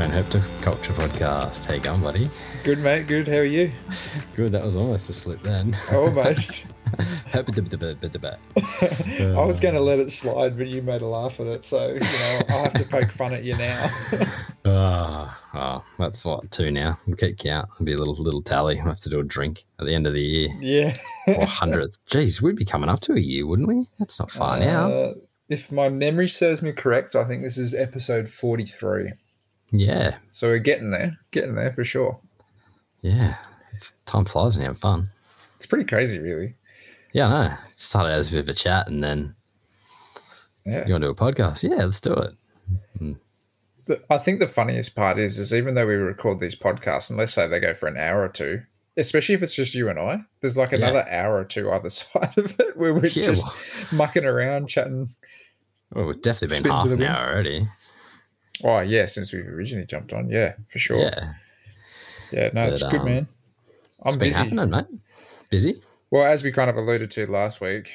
to the Australian Herpetoculture Podcast. How you going, buddy? Good, mate. Good. How are you? Good. That was almost a slip then. Almost. I I was going to let it slide, but you made a laugh at it, so you know I'll have to poke fun at you now. Ah, oh, that's what two now. We'll keep count. It'll be a little little tally. I will have to do a drink at the end of the year. yeah. Or hundredth. Jeez, we'd be coming up to a year, wouldn't we? That's not far now. Uh, if my memory serves me correct, I think this is episode forty-three. Yeah, So we're getting there, getting there for sure. yeah. It's time flies and you have fun. It's pretty crazy, really. Yeah, I know. Started as a bit of a chat, and then Yeah. you want to do a podcast? Yeah, let's do it. Hmm. The- I think the funniest part is, is even though we record these podcasts, and let's say they go for an hour or two, especially if it's just you and I, there's like Yeah. another hour or two either side of it where we're Yeah, just well- mucking around, chatting. Well, we've definitely been half the an hour already. Oh yeah, since we originally jumped on, yeah, for sure. Yeah, Yeah, no, it's good, um, man. I'm it's been busy. happening, mate. Busy? Well, as we kind of alluded to last week,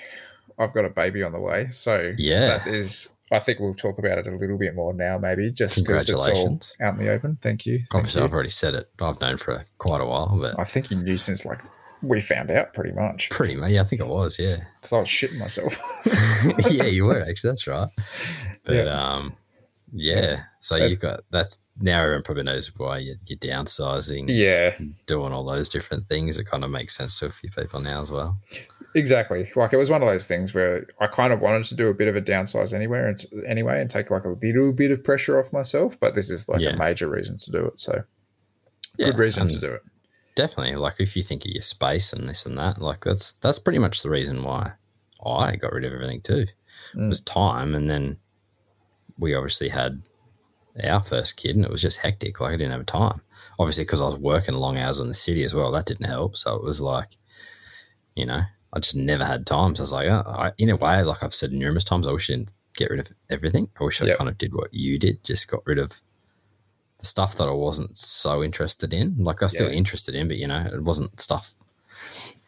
I've got a baby on the way, so Yeah. that is. I think we'll talk about it a little bit more now, maybe just because it's all out in the open. Thank you. Thank Obviously, you. I've already said it. I've known for quite a while, but I think you knew since like we found out, pretty much, pretty much. Yeah, I think it was. Yeah, because I was shitting myself. yeah, you were actually. That's right. But Yeah. um, yeah. So That's- you've got that's now everyone probably knows why you're, you're downsizing, yeah, doing all those different things. It kind of makes sense to a few people now as well. exactly. Like it was one of those things where I kind of wanted to do a bit of a downsize anywhere and anyway, and take like a little bit of pressure off myself. But this is like Yeah. a major reason to do it. So Yeah, good reason to do it. Definitely. Like if you think of your space and this and that, like that's that's pretty much the reason why I got rid of everything too. Mm. It was time, and then we obviously had our first kid, and it was just hectic. Like I didn't have time. Obviously, because I was working long hours in the city as well, that didn't help. So it was like, you know, I just never had time. So I was like, uh, I, in a way, like I've said numerous times, I wish I didn't get rid of everything. I wish I Yep. kind of did what you did, just got rid of the stuff that I wasn't so interested in. Like I was still Yeah. interested in, but you know, it wasn't stuff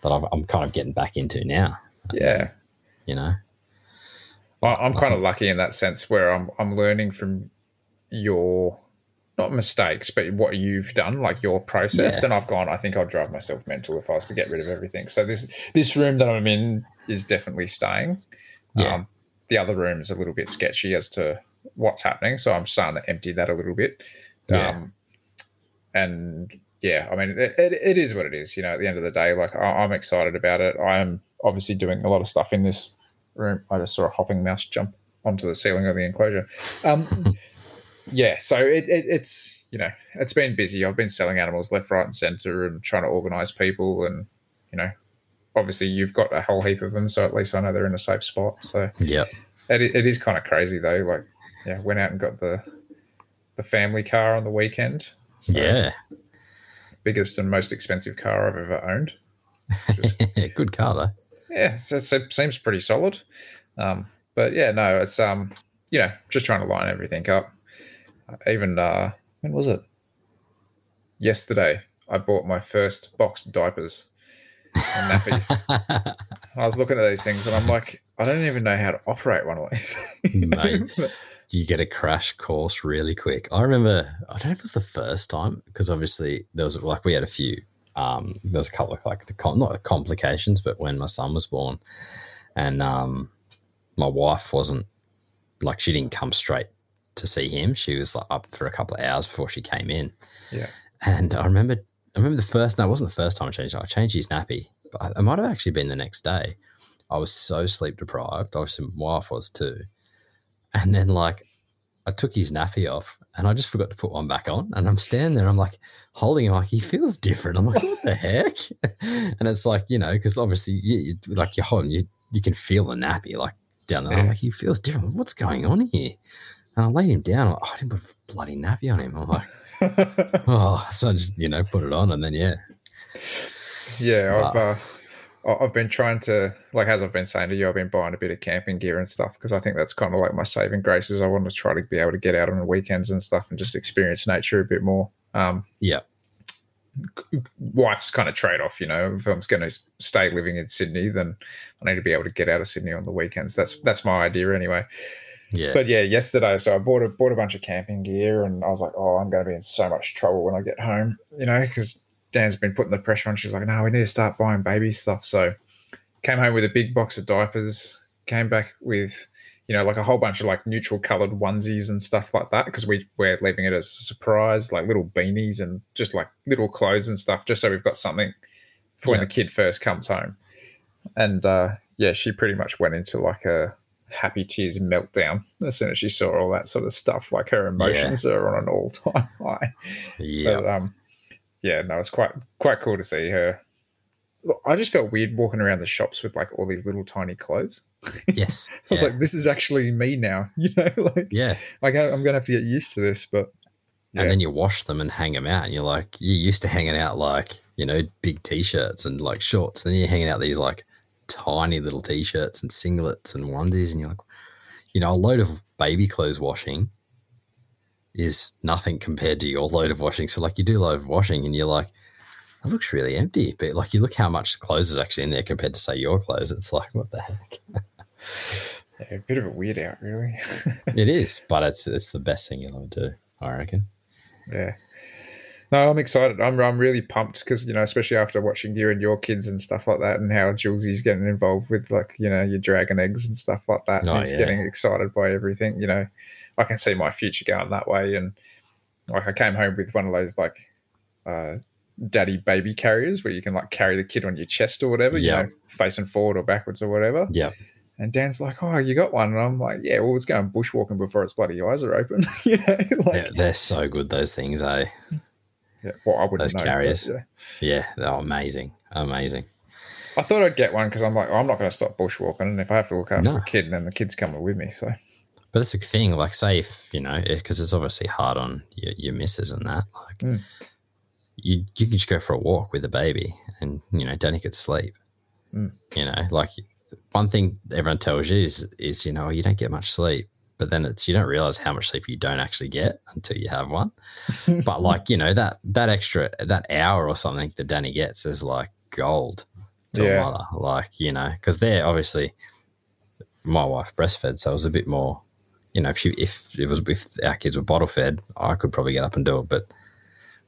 that I've, I'm kind of getting back into now. Yeah. You know, I- I'm kind of lucky in that sense where I'm I'm learning from your not mistakes, but what you've done, like your process. Yeah. And I've gone, I think I'd drive myself mental if I was to get rid of everything. So this this room that I'm in is definitely staying. Yeah. Um, the other room is a little bit sketchy as to what's happening, so I'm starting to empty that a little bit. Yeah. Um, and yeah, I mean, it, it, it is what it is. You know, at the end of the day, like I, I'm excited about it. I am obviously doing a lot of stuff in this room. I just saw a hopping mouse jump onto the ceiling of the enclosure. Um, yeah, so it, it, it's you know it's been busy. I've been selling animals left, right, and center, and trying to organise people, and you know, obviously you've got a whole heap of them, so at least I know they're in a safe spot. So yeah, it, it is kind of crazy though. Like, yeah, went out and got the the family car on the weekend. So Yeah. biggest and most expensive car I've ever owned. Yeah, good car though. Yeah, it seems pretty solid. Um, but yeah, no, it's um, you know, just trying to line everything up. Even uh, when was it? Yesterday, I bought my first box of diapers and nappies. I was looking at these things and I'm like, I don't even know how to operate one of these. Mate. you get a crash course really quick. I remember, I don't know if it was the first time because obviously there was like we had a few. Um, there was a couple of like the com- not complications, but when my son was born, and um, my wife wasn't like she didn't come straight to see him. She was like up for a couple of hours before she came in. Yeah. and I remember, I remember the first. No, it wasn't the first time I changed. I changed his nappy, but it might have actually been the next day. I was so sleep deprived. Obviously, my wife was too. And then like I took his nappy off and I just forgot to put one back on. And I'm standing there, I'm like holding him like he feels different. I'm like, what the heck? And it's like, you know, because obviously you, you like you're holding you you can feel the nappy like down there. I'm like, he feels different. What's going on here? And I laid him down. I'm like, oh, I didn't put a bloody nappy on him. I'm like, oh, so I just, you know, put it on and then yeah. yeah, I've uh, I've been trying to like as I've been saying to you, I've been buying a bit of camping gear and stuff because I think that's kind of like my saving graces. I want to try to be able to get out on the weekends and stuff and just experience nature a bit more. Um, Yeah. wife's kind of trade off, you know. If I'm going to stay living in Sydney, then I need to be able to get out of Sydney on the weekends. That's that's my idea anyway. Yeah. But yeah, yesterday, so I bought a bought a bunch of camping gear, and I was like, oh, I'm going to be in so much trouble when I get home, you know, because Dan's been putting the pressure on. She's like, no, we need to start buying baby stuff. So came home with a big box of diapers. Came back with, you know, like a whole bunch of like neutral colored onesies and stuff like that because we we're leaving it as a surprise, like little beanies and just like little clothes and stuff, just so we've got something for when the kid first comes home. And uh, yeah, she pretty much went into like a happy tears meltdown as soon as she saw all that sort of stuff. Like her emotions are on an all time high. Yeah. But, um, yeah, no, it's quite quite cool to see her. Look, I just felt weird walking around the shops with like all these little tiny clothes. yes. I was yeah. like, this is actually me now. You know, like yeah. I go, I'm gonna have to get used to this. But yeah, And then you wash them and hang them out. And you're like, you're used to hanging out like, you know, big t shirts and like shorts. And then you're hanging out these like tiny little t shirts and singlets and onesies. And you're like, you know, a load of baby clothes washing is nothing compared to your load of washing. So, like, you do load of washing and you're like, it looks really empty. But like, you look how much clothes is actually in there compared to, say, your clothes. It's like, what the heck? yeah, a bit of a weird out, really. it is, but it's it's the best thing you'll ever do, I reckon. yeah. No, I'm excited. I'm I'm really pumped because you know, especially after watching you and your kids and stuff like that, and how Julesie's getting involved with like you know your dragon eggs and stuff like that. Oh, He's yeah. getting excited by everything. You know, I can see my future going that way. And like I came home with one of those like uh, daddy baby carriers where you can like carry the kid on your chest or whatever. Yeah. You know, facing forward or backwards or whatever. Yeah. And Dan's like, "Oh, you got one?" And I'm like, "Yeah, well, it's going bushwalking before its bloody eyes are open." you know, like, Yeah, they're so good, those things, eh? yeah, well, I wouldn't Those know, but, carriers. yeah. Yeah, they're amazing. Amazing. I thought I'd get one because I'm like, oh, I'm not going to stop bushwalking, and if I have to look after No. a kid, then the kid's coming with me. So But it's a thing, like, say if, you know, because it's obviously hard on your, your missus and that, like, Mm. you, you can just go for a walk with a baby and, you know, Danny could sleep. Mm. You know, like, one thing everyone tells you is, is, you know, you don't get much sleep. But then it's, you don't realize how much sleep you don't actually get until you have one. but like, you know, that, that extra, that hour or something that Danny gets is like gold to Yeah. a mother. Like, you know, because they're obviously, my wife breastfed, so it was a bit more. You know, if she if it was if our kids were bottle fed, I could probably get up and do it. But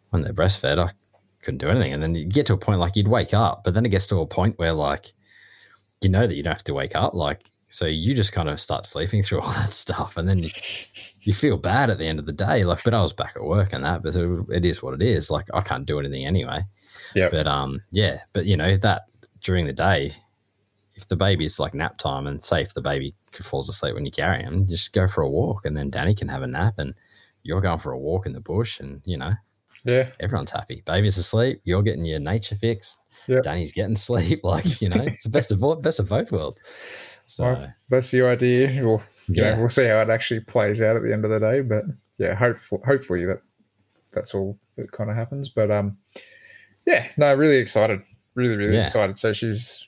when they're breastfed, I couldn't do anything. And then you get to a point like you'd wake up, but then it gets to a point where like you know that you don't have to wake up, like so you just kind of start sleeping through all that stuff, and then you, you feel bad at the end of the day. Like, but I was back at work and that, but it, it is what it is. Like, I can't do anything anyway. Yeah. But um, yeah, but you know that during the day, if the baby's like nap time, and say if the baby falls asleep when you carry him, just go for a walk, and then Danny can have a nap, and you're going for a walk in the bush, and you know yeah, everyone's happy. Baby's asleep, you're getting your nature fix. Yep. Danny's getting sleep. Like you know, it's the best of both, best of both worlds. So well, that's the idea. We'll, you yeah, know, we'll see how it actually plays out at the end of the day. But yeah, hopefully, hopefully that that's all that kind of happens. But um, yeah, no, really excited, really, really Yeah. excited. So she's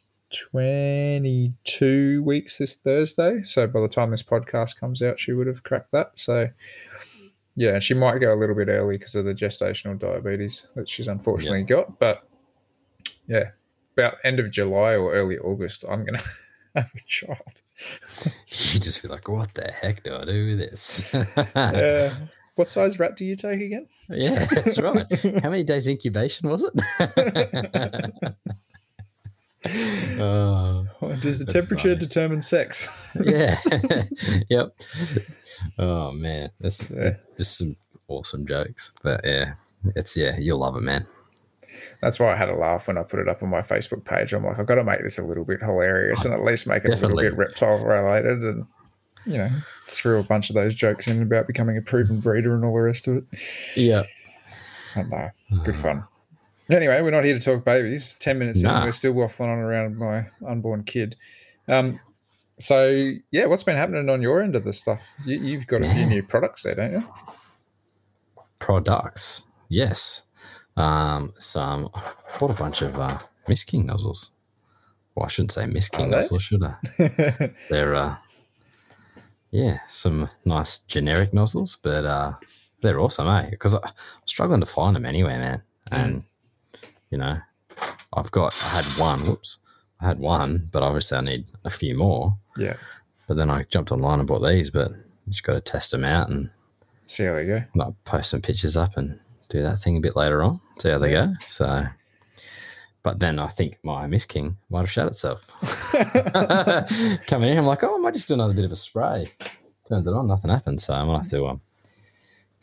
22 weeks this Thursday. So by the time this podcast comes out, she would have cracked that. So yeah, she might go a little bit early because of the gestational diabetes that she's unfortunately got. But yeah, about end of July or early August, I'm gonna have a child. you just feel like, what the heck do I do with this? Uh, what size rat do you take again? yeah, that's right. How many days incubation was it? Uh, oh, Does the temperature funny. determine sex? yeah. yep. Oh man, that's Yeah. this is some awesome jokes. But yeah, it's yeah, you'll love it, man. That's why I had a laugh when I put it up on my Facebook page. I'm like, I've got to make this a little bit hilarious and at least make it a little bit reptile related and, you know, threw a bunch of those jokes in about becoming a proven breeder and all the rest of it. Yeah. I know. Good fun. Anyway, we're not here to talk babies. 10 minutes Nah. in, we're still waffling on around my unborn kid. Um, so, yeah, what's been happening on your end of the stuff? You, you've got a few new products there, don't you? Products. Yes. Um, some I bought a bunch of uh Mist King nozzles. Well, I shouldn't say Mist King nozzles, should I? They're uh yeah, some nice generic nozzles, but uh they're awesome, eh? Because I'm struggling to find them anywhere, man. And you know, I've got I had one, whoops. I had one, but obviously I need a few more. yeah. But then I jumped online and bought these, but you just got to test them out and See how they go. like post some pictures up and do that thing a bit later on. See how they go. So, but then I think my Mist King might have shut itself. Coming in, I'm like, oh, I might just do another bit of a spray. Turned it on, nothing happened. So I'm gonna have to um,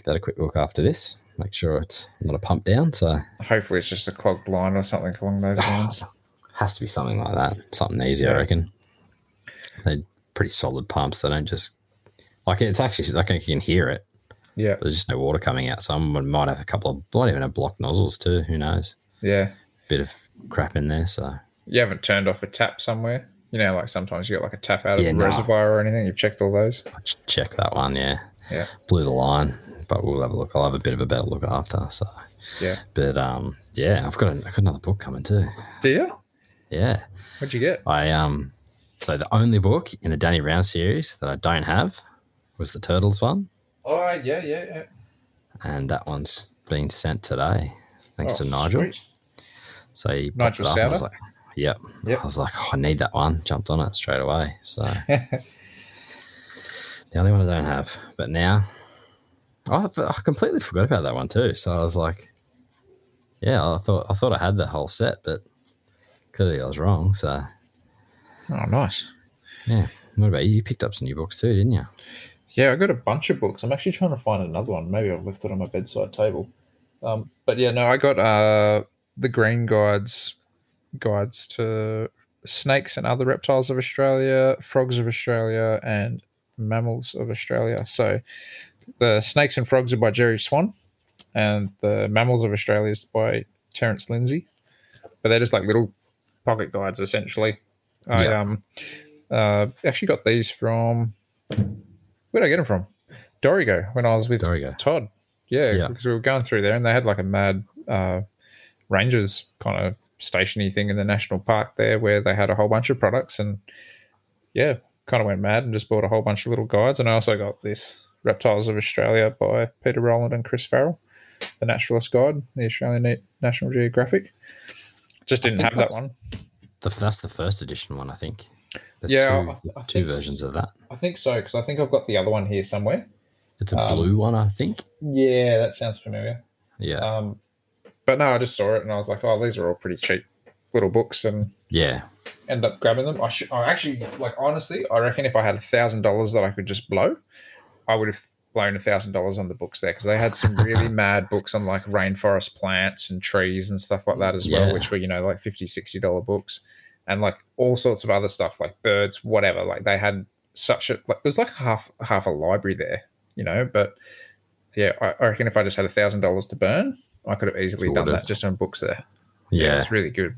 that a quick look after this. Make sure it's not a pump down. So Hopefully, it's just a clogged line or something along those lines. has to be something like that. Something easy, I reckon. They're pretty solid pumps. They don't just like it's actually like you can hear it. Yeah, There's just no water coming out. Some might have a couple of might even have blocked nozzles too. Who knows? yeah. Bit of crap in there. So You haven't turned off a tap somewhere. You know, like sometimes you got like a tap out of Yeah, a no. reservoir or anything. You've checked all those. I check that one. Yeah. Yeah. Blew the line, but we'll have a look. I'll have a bit of a better look after. So Yeah. But um, yeah, I've got, a, I've got another book coming too. Do you? Yeah, What'd you get? I um, so the only book in the Danny Brown series that I don't have was the Turtles one, Oh yeah, yeah, yeah. and that one's been sent today, thanks Oh, to Nigel. sweet. So he Nigel it up and I was like, yep. Yep. I was like, oh, I need that one. Jumped on it straight away. So the only one I don't have, but now oh, I, completely forgot about that one too. So I was like, yeah, I thought I thought I had the whole set, but clearly I was wrong. So oh, nice. yeah. What about you? You picked up some new books too, didn't you? Yeah, I got a bunch of books. I'm actually trying to find another one. Maybe I've left it on my bedside table. Um, but yeah, no, I got uh, the Green Guides guides to snakes and other reptiles of Australia, frogs of Australia, and mammals of Australia. So the snakes and frogs are by Gerry Swan, and the mammals of Australia is by Terence Lindsey. But they're just like little pocket guides essentially. I Yeah. um uh, actually got these from where did I get them from? Dorrigo when I was with Dorrigo. Todd. Yeah, Yeah. because we were going through there and they had like a mad uh, rangers kind of stationy thing in the national park there where they had a whole bunch of products and yeah, kind of went mad and just bought a whole bunch of little guides. And I also got this Reptiles of Australia by Peter Rowland and Chris Farrell, the Naturalist Guide, the Australian National Geographic. Just didn't have that one. The, that's the first edition one, I think. There's Yeah, two, I- I two versions of that. I think so because I think I've got the other one here somewhere. It's a Um, blue one, I think. Yeah, that sounds familiar. Yeah, Um, but no, I just saw it and I was like, oh, these are all pretty cheap little books and yeah, end up grabbing them. I should, I actually, like, honestly, I reckon if I had a thousand dollars that I could just blow, I would have blown a thousand dollars on the books there because they had some really mad books on like rainforest plants and trees and stuff like that as well, Yeah. which were, you know, like 50 $60 books and like all sorts of other stuff like birds, whatever. Like they had such a, like, it was like half, half a library there, you know, but yeah, I, I reckon if I just had a thousand dollars to burn, I could have easily done that just on books there. yeah. it's really good.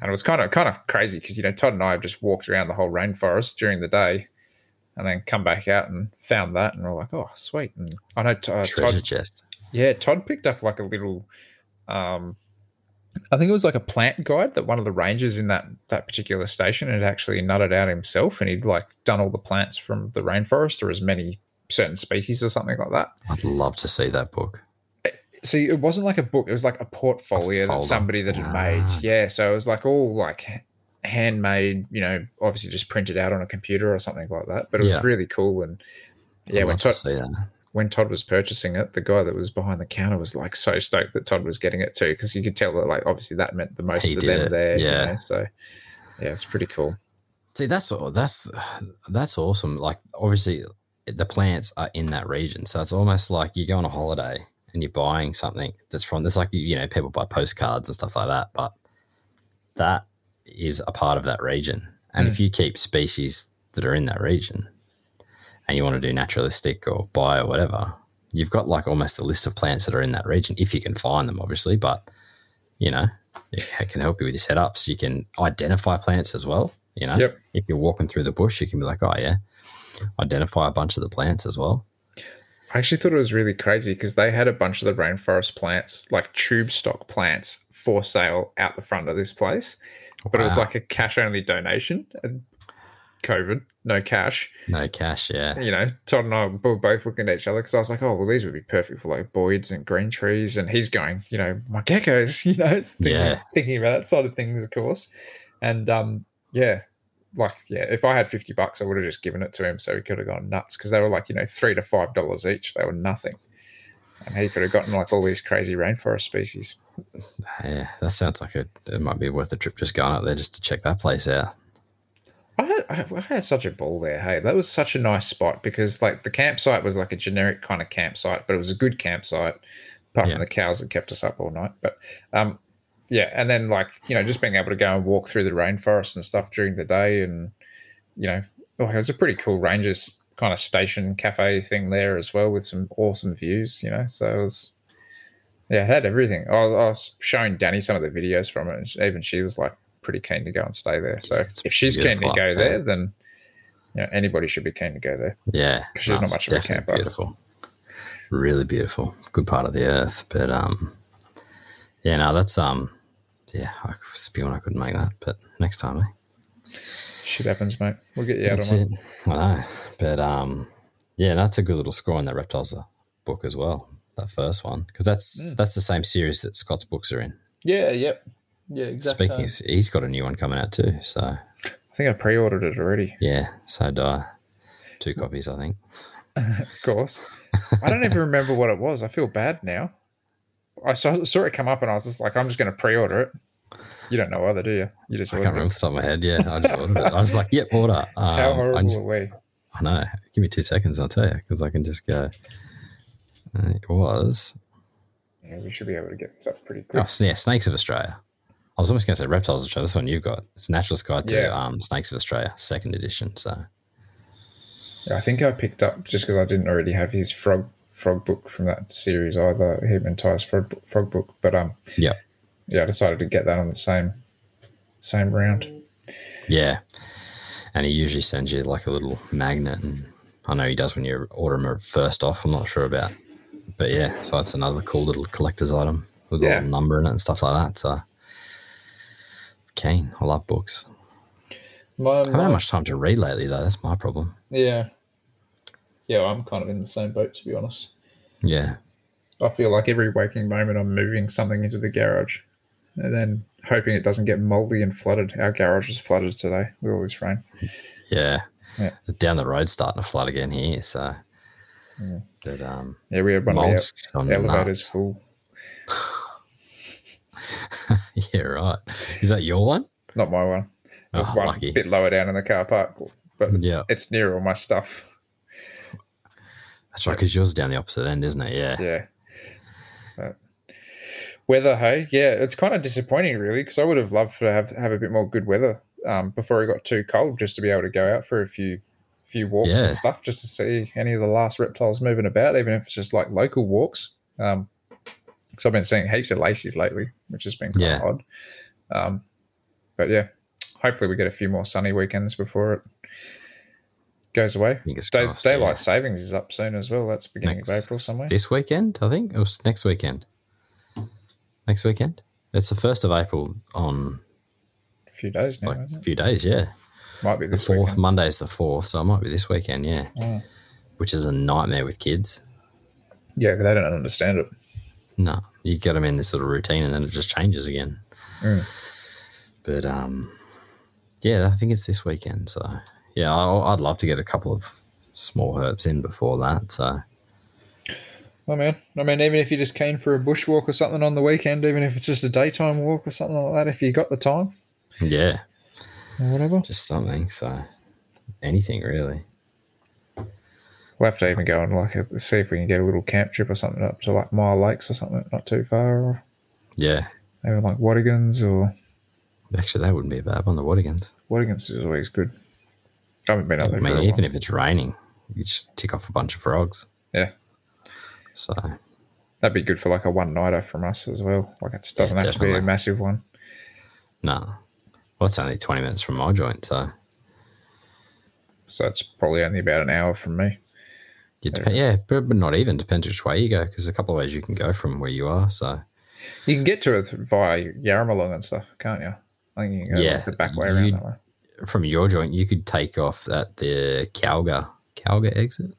And it was kind of kind of crazy because you know Todd and I have just walked around the whole rainforest during the day, and then come back out and found that, and we're like, oh, sweet. And I know uh, Treasure Todd, chest. yeah, Todd picked up like a little, um, I think it was like a plant guide that one of the rangers in that that particular station had actually nutted out himself, and he'd like done all the plants from the rainforest or as many certain species or something like that. I'd love to see that book. See, it wasn't like a book; it was like a portfolio that somebody that had made. Ah. Yeah, so it was like all like handmade. You know, obviously just printed out on a computer or something like that. But it was really cool. And I'd yeah, when to Todd that. when Todd was purchasing it, the guy that was behind the counter was like so stoked that Todd was getting it too, because you could tell that like obviously that meant the most He to them it, there. you yeah. know, so yeah, it's pretty cool. See, that's all. That's that's awesome. Like, obviously, the plants are in that region, so it's almost like you go on a holiday and you're buying something that's from. There's like you know people buy postcards and stuff like that, but that is a part of that region. And if hmm. you keep species that are in that region, and you want to do naturalistic or bio or whatever, you've got like almost a list of plants that are in that region if you can find them, obviously. But you know, it can help you with your setups. You can identify plants as well. You know, Yep. if you're walking through the bush, you can be like, oh yeah, identify a bunch of the plants as well. I actually thought it was really crazy because they had a bunch of the rainforest plants, like tube stock plants, for sale out the front of this place. But it was like a cash only donation. And COVID, no cash. no cash. Yeah, You know, Todd and I were both looking at each other because I was like, oh, well, these would be perfect for like boyds and green trees. And he's going, you know, my geckos, you know, it's thinking, Yeah. thinking about that side of things, of course. And um, yeah, like, yeah, if I had fifty bucks, I would have just given it to him so he could have gone nuts because they were like, you know, three to five dollars each. They were nothing, and he could have gotten like all these crazy rainforest species. Yeah, that sounds like it. It might be worth a trip just going up there just to check that place out. I had, I I had such a ball there. Hey, that was such a nice spot because like the campsite was like a generic kind of campsite, but it was a good campsite. Apart Yeah. from the cows that kept us up all night, but um, yeah, and then like you know just being able to go and walk through the rainforest and stuff during the day, and you know, like, it was a pretty cool rangers kind of station cafe thing there as well with some awesome views. You know, so it was. Yeah, it had everything. I was, I was showing Danny some of the videos from it, and even she was like pretty keen to go and stay there. So if she's keen to go there. then you know anybody should be keen to go there. Yeah, 'Cause she's not much of a camper. Beautiful, really beautiful, good part of the earth. But um, yeah, no, that's um, yeah, I was spewing I couldn't make that, but next time, eh? Shit happens, mate. We'll get you out That's on it. one. I know, but um, yeah, that's a good little score in that reptiles book as well. That first one, because that's Mm. that's the same series that Scott's books are in. Yeah, yep. Yeah, exactly. Speaking, of, he's got a new one coming out too. So I think I pre-ordered it already. yeah, so do I. Two copies, I think. of course. I don't even remember what it was. I feel bad now. I saw, saw it come up and I was just like, I'm just going to pre-order it. You don't know either, do you? You just I can't remember it. off the top of my head. Yeah, I just ordered it. I was like, "Yep, order." Um, How horrible just- are we? I know. Give me two seconds, I'll tell you, because I can just go. And It was. Yeah, we should be able to get this up pretty Oh, quick. s- yeah, Snakes of Australia. I was almost going to say Reptiles of Australia. This one you've got. It's Naturalist Guide to Yeah. um, Snakes of Australia, second edition. So, Yeah, I think I picked up just because I didn't already have his frog frog book from that series either. Him and Ty's frog, book- frog book, but um, yeah, yeah, I decided to get that on the same same round. yeah. And he usually sends you like a little magnet. And I know he does when you order them first off. I'm not sure about. But yeah, so that's another cool little collector's item with a little number in it and stuff like that. So, keen. I love books. My, I haven't had much time to read lately, though. That's my problem. yeah, yeah, I'm kind of in the same boat to be honest. Yeah. I feel like every waking moment I'm moving something into the garage and then hoping it doesn't get moldy and flooded. Our garage is flooded today with all this rain. Yeah. Yeah. Down the road starting to flood again here. So, Yeah. but um, Yeah, we had one of elevators full. yeah, right. Is that your one? Not my one. There's Oh, one lucky. bit lower down in the car park, but it's, Yeah. it's near all my stuff. That's right, because yours down the opposite end, isn't it? Yeah. Yeah. But weather, hey, yeah, it's kind of disappointing, really, because I would have loved to have have a bit more good weather um, before it got too cold, just to be able to go out for a few few walks Yeah. and stuff, just to see any of the last reptiles moving about, even if it's just like local walks. Um, because I've been seeing heaps of laces lately, which has been kind Yeah. of odd. Um, but yeah, hopefully we get a few more sunny weekends before it goes away. Day, crossed, daylight yeah. savings is up soon as well. That's beginning Next- of April somewhere. This weekend, I think. It was next weekend. Next weekend? It's the 1st of April on A few days now. like a few days, yeah. Might be The 4th, weekend. Monday's the 4th, so it might be this weekend, yeah. Mm. Which is a nightmare with kids. Yeah, but they don't understand it. No, you get them in this little routine and then it just changes again. Mm. But um, yeah, I think it's this weekend. So yeah, I, I'd love to get a couple of small herbs in before that. So Well, man, I mean, even if you're just keen for a bushwalk or something on the weekend, even if it's just a daytime walk or something like that, if you got the time yeah, whatever, just something. So anything really. we'll have to even go and like see if we can get a little camp trip or something up to like Myall Lakes or something, not too far, or Yeah, maybe like Watagans or actually, that wouldn't be a bad one. The Watagans. Watagans is always good. I haven't been I up there mean, for a even if it's raining, you just tick off a bunch of frogs. Yeah. So That'd be good for like a one nighter from us as well. Like it doesn't have to be a massive one. no, well, it's only twenty minutes from my joint. So So it's probably only about an hour from me. dep- yeah, but, not even depends which way you go because a couple of ways you can go from where you are. So You can get to it via Yarramalong and stuff, can't you? I think you can go Yeah, like the back way around that way. From your joint, you could take off at the Calga Calga exit,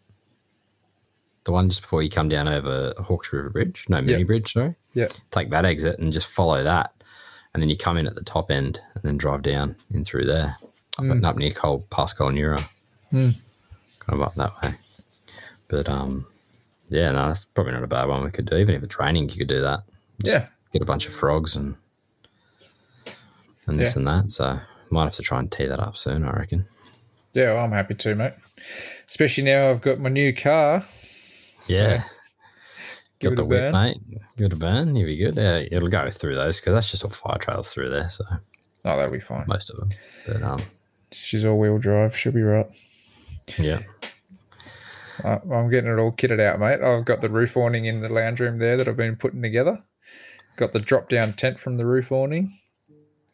the one just before you come down over Hawkes River Bridge, no mini Yeah. bridge, sorry. Yeah. Take that exit and just follow that, and then you come in at the top end and then drive down in through there. up, Mm. up near Col past Kulnura, Mm. kind of up that way. But um, yeah, no, that's probably not a bad one we could do. Even if it's training, you could do that. Just Yeah. get a bunch of frogs and and this Yeah. and that. So might have to try and tee that up soon. I reckon. Yeah, well, I'm happy to, mate. Especially now I've got my new car. Yeah. Give Got the whip, burn. mate. Give it a burn. You'll be good. Yeah, it'll go through those because that's just all fire trails through there. So Oh, that'll be fine. most of them. But um, She's all wheel drive. She'll be right. yeah. Uh, I'm getting it all kitted out, mate. I've got the roof awning in the lounge room there that I've been putting together. Got the drop down tent from the roof awning.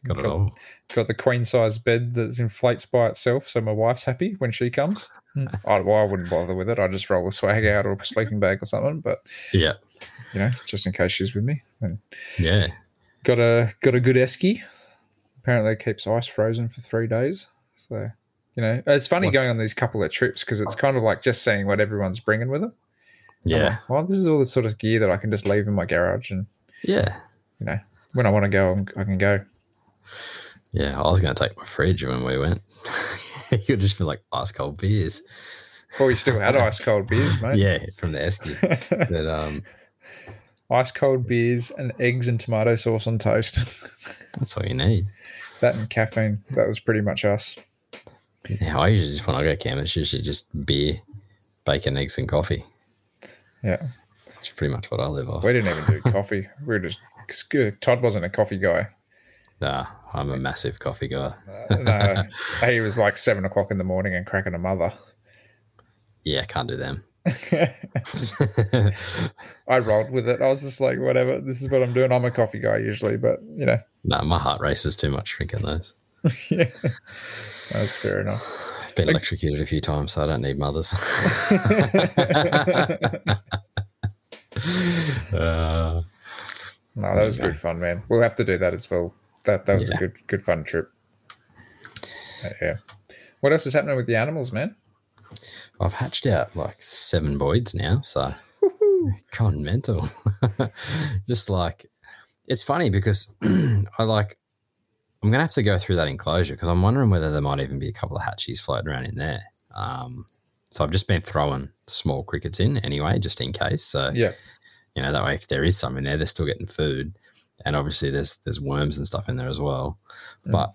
Got it all. Got the queen size bed that inflates by itself, so my wife's happy when she comes. I, well, I wouldn't bother with it. I just roll the swag out or a sleeping bag or something. But Yeah. you know, just in case she's with me. And Yeah. got a got a good esky. Apparently, it keeps ice frozen for three days. So you know, it's funny What- going on these couple of trips because it's kind of like just seeing what everyone's bringing with them. Yeah. like, well, this is all the sort of gear that I can just leave in my garage, and Yeah. You know, when I want to go, I can go. Yeah. I was going to take my fridge when we went. You'd just be like ice cold beers. Well, we still had ice cold beers, mate. Yeah, from the esky. But um, ice cold beers and eggs and tomato sauce on toast. that's all you need. that and caffeine. That was pretty much us. Yeah, I usually just when I go camping, it's usually just beer, bacon, eggs, and coffee. Yeah, It's pretty much what I live off. we didn't even do coffee. We were just. Todd wasn't a coffee guy. Nah, I'm a massive coffee guy. Uh, no, he was like seven o'clock in the morning and cracking a mother. Yeah, can't do them. I rolled with it. I was just like, whatever. This is what I'm doing. I'm a coffee guy usually, but you know, no, my heart races too much drinking those. yeah, that's fair enough. I've been electrocuted a few times, so I don't need mothers. uh, No, that was good fun, man. We'll have to do that as well. That that was Yeah. a good good fun trip. Uh, Yeah. What else is happening with the animals, man? I've hatched out like seven boids now, so gone mental. Just like it's funny because I like I'm gonna have to go through that enclosure because I'm wondering whether there might even be a couple of hatchies floating around in there. Um, so I've just been throwing small crickets in anyway, just in case. So Yeah. you know that way if there is some in there, they're still getting food, and obviously there's there's worms and stuff in there as well. Mm. But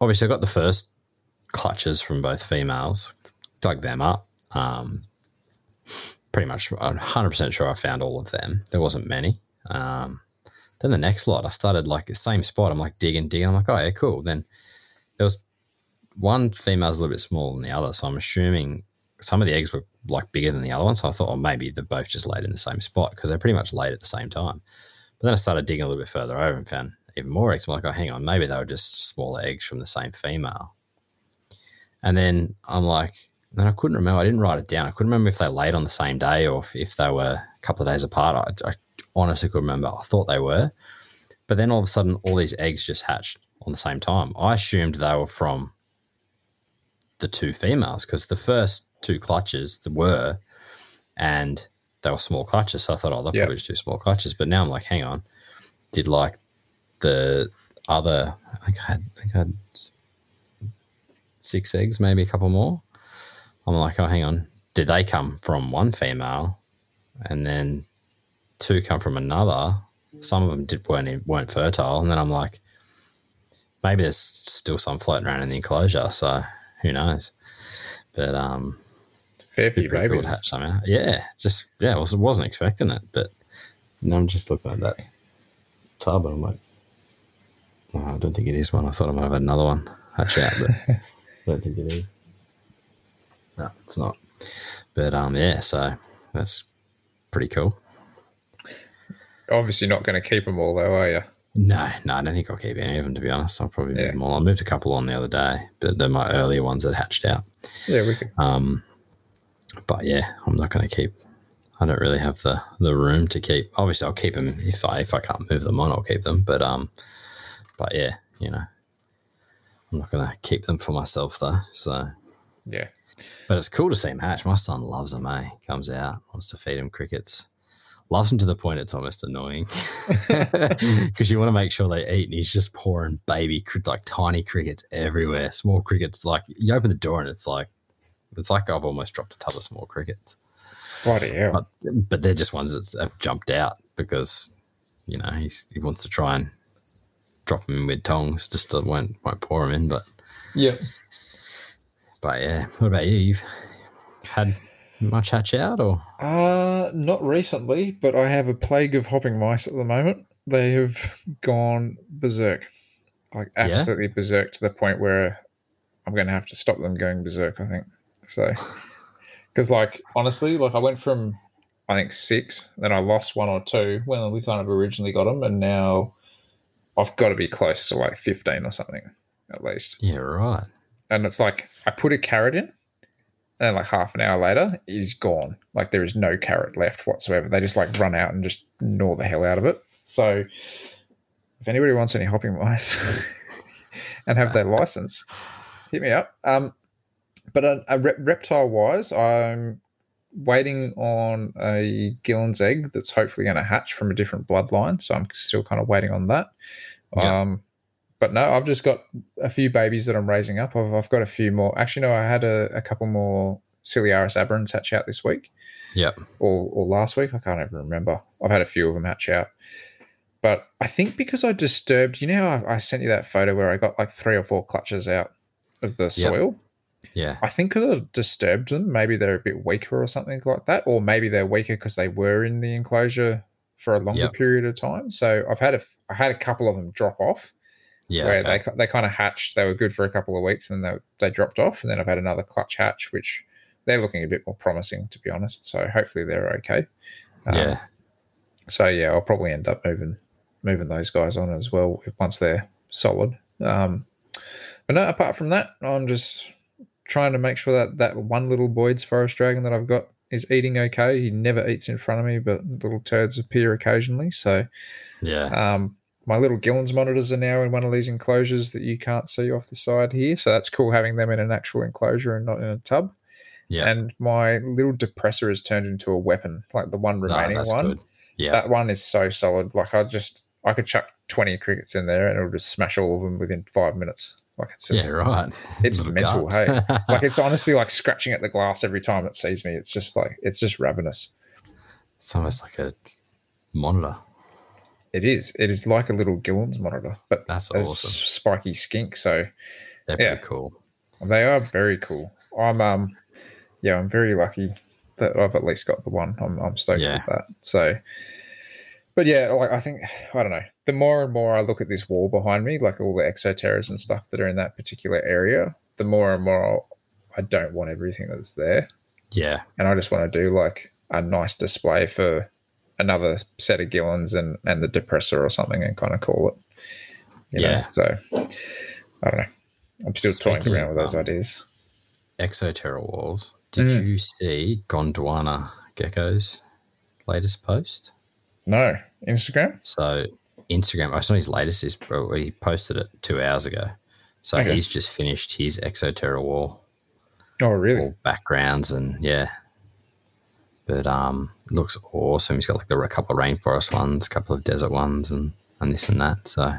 obviously I got the first clutches from both females, dug them up. Um, pretty much, I'm 100% sure I found all of them. There wasn't many. Um, then the next lot, I started like the same spot. I'm like digging, digging. I'm like, oh yeah, cool. Then there was one female's a little bit smaller than the other, so I'm assuming some of the eggs were like bigger than the other one. So I thought, oh, maybe they're both just laid in the same spot because they're pretty much laid at the same time. But then I started digging a little bit further over and found even more eggs. I'm like, oh, hang on, maybe they were just smaller eggs from the same female. And then I'm like, then I couldn't remember. I didn't write it down. I couldn't remember if they laid on the same day or if, if they were a couple of days apart. I, I honestly couldn't remember. I thought they were. But then all of a sudden, all these eggs just hatched on the same time. I assumed they were from the two females because the first two clutches were, and they were small clutches. So I thought, oh, they're Yeah. probably just two small clutches. But now I'm like, hang on, did like the other? I think I had, I think I had six eggs, maybe a couple more. I'm like, oh, hang on, did they come from one female, and then two come from another? Some of them did, weren't weren't fertile, and then I'm like, maybe there's still some floating around in the enclosure. So who knows? But um, Fair few babies. hatch something out. Yeah, just yeah, I wasn't, wasn't expecting it, but now I'm just looking at that tub and I'm like, oh, I don't think it is one. I thought I might have had another one hatch out, but I don't think it is. No, it's not. But um, yeah, so that's pretty cool. Obviously, not going to keep them all though, are you? No, no, I don't think I'll keep any of them to be honest. I'll probably Yeah. move them all. I moved a couple on the other day, but they're my earlier ones that hatched out. Yeah, we could. Um, but yeah, I'm not going to keep. I don't really have the the room to keep. Obviously, I'll keep them if I if I can't move them on. I'll keep them. But um, but yeah, you know, I'm not going to keep them for myself though. So, Yeah. but it's cool to see them hatch. My son loves them. Eh? Comes out, wants to feed him crickets. loves them to the point it's almost annoying because you want to make sure they eat, and he's just pouring baby like tiny crickets everywhere, small crickets. Like you open the door and it's like it's like I've almost dropped a tub of small crickets. Bloody hell. But, but they're just ones that have jumped out because you know he's, he wants to try and drop them in with tongs, just to, won't won't pour them in. But yeah. but yeah, what about you? You've had much hatch out or Uh, not recently, but I have a plague of hopping mice at the moment. They have gone berserk, like Yeah? absolutely berserk to the point where I'm going to have to stop them going berserk. I think so, because like honestly, like I went from I think six, then I lost one or two when we kind of originally got them, and now I've got to be close to like 15 or something at least. yeah, right. And it's like I put a carrot in, and like half an hour later, he's gone. Like there is no carrot left whatsoever. They just like run out and just gnaw the hell out of it. So if anybody wants any hopping mice and have their license, hit me up. Um, but a, uh, rep- reptile wise, I'm waiting on a Gillen's egg that's hopefully going to hatch from a different bloodline. So I'm still kind of waiting on that. Yeah. Um, but no, I've just got a few babies that I'm raising up. I've, I've got a few more. Actually, no, I had a, a couple more Ciliaris aberrans hatch out this week Yep. or, or last week. I can't even remember. I've had a few of them hatch out. But I think because I disturbed, you know, I, I sent you that photo where I got like three or four clutches out of the soil. Yeah. I think because I disturbed them, maybe they're a bit weaker or something like that, or maybe they're weaker because they were in the enclosure for a longer Yep. period of time. So I've had a, I had a couple of them drop off Yeah. where okay. they they kind of hatched. They were good for a couple of weeks, and they they dropped off. And then I've had another clutch hatch, which they're looking a bit more promising, to be honest. So hopefully they're okay. Um, yeah. So yeah, I'll probably end up moving moving those guys on as well once they're solid. Um, but no, apart from that, I'm just trying to make sure that that one little Boyd's forest dragon that I've got is eating okay. He never eats in front of me, but little turds appear occasionally. So Yeah. um, my little Gillen's monitors are now in one of these enclosures that you can't see off the side here. So that's cool having them in an actual enclosure and not in a tub. Yeah. And my little depressa has turned into a weapon, like the one remaining that's one. good. Yeah. That one is so solid. Like I just, I could chuck 20 crickets in there and it'll just smash all of them within five minutes. Like it's just, yeah. Right. it's Little mental, guts. hey? like it's honestly like scratching at the glass every time it sees me. It's just like, it's just ravenous. it's almost like a monitor. It is. It is like a little Gillen's monitor, but That's awesome. spiky skink. So They're yeah. pretty cool. They are very cool. I'm um yeah, I'm very lucky that I've at least got the one. I'm I'm stoked Yeah. with that. So but yeah, like I think I don't know. The more and more I look at this wall behind me, like all the exoterras and stuff that are in that particular area, the more and more I don't want everything that's there. Yeah. And I just want to do like a nice display for another set of Gillens and and the depressa or something and kind of call it. You know? Yeah. So I don't know. I'm still toying around with those um, ideas. Exoterra walls. Did Mm. you see Gondwana Gecko's latest post? No, Instagram. So Instagram, I saw his latest is bro, he posted it two hours ago. So Okay. he's just finished his Exoterra wall, Oh, really? all backgrounds and yeah. But um, looks awesome. He's got like a couple of rainforest ones, a couple of desert ones, and and this and that. So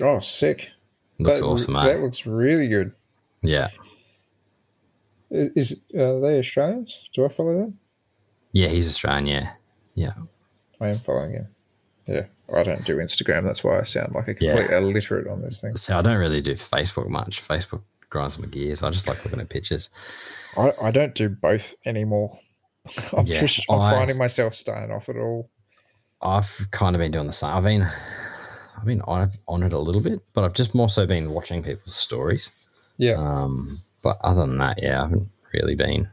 Oh, sick. looks that, awesome, That mate. looks really good. Yeah, Is are they Australians? Do I follow them? yeah, he's Australian. Yeah, yeah, I am following him. Yeah, I don't do Instagram. That's why I sound like a Yeah. complete illiterate on this thing. So I don't really do Facebook much. Facebook grinds my gears. I just like looking at pictures. I, I don't do both anymore. I'm Yeah, just I'm I- finding myself starting off it all. I've kind of been doing the same. I've been, I've been on it, on it a little bit, but I've just more so been watching people's stories. Yeah. Um, but other than that, yeah, I haven't really been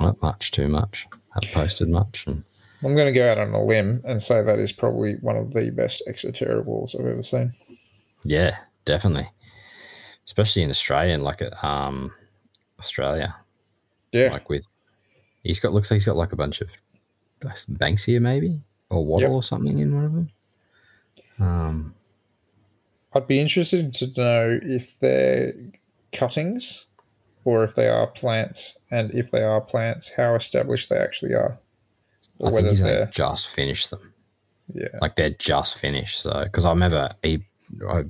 on it much, too much. I haven't posted much, and I'm going to go out on a limb and say that is probably one of the best exoterra walls I've ever seen. yeah, definitely, especially in Australia and like at um, Australia, Yeah. like with he's got looks like he's got like a bunch of Banksia maybe or Wattle Yep. or something in one of them. Um, I'd be interested to know if they're cuttings or if they are plants, and if they are plants, how established they actually are. I think he's they're just finished them. yeah. Like they're just finished. So because I remember he, I've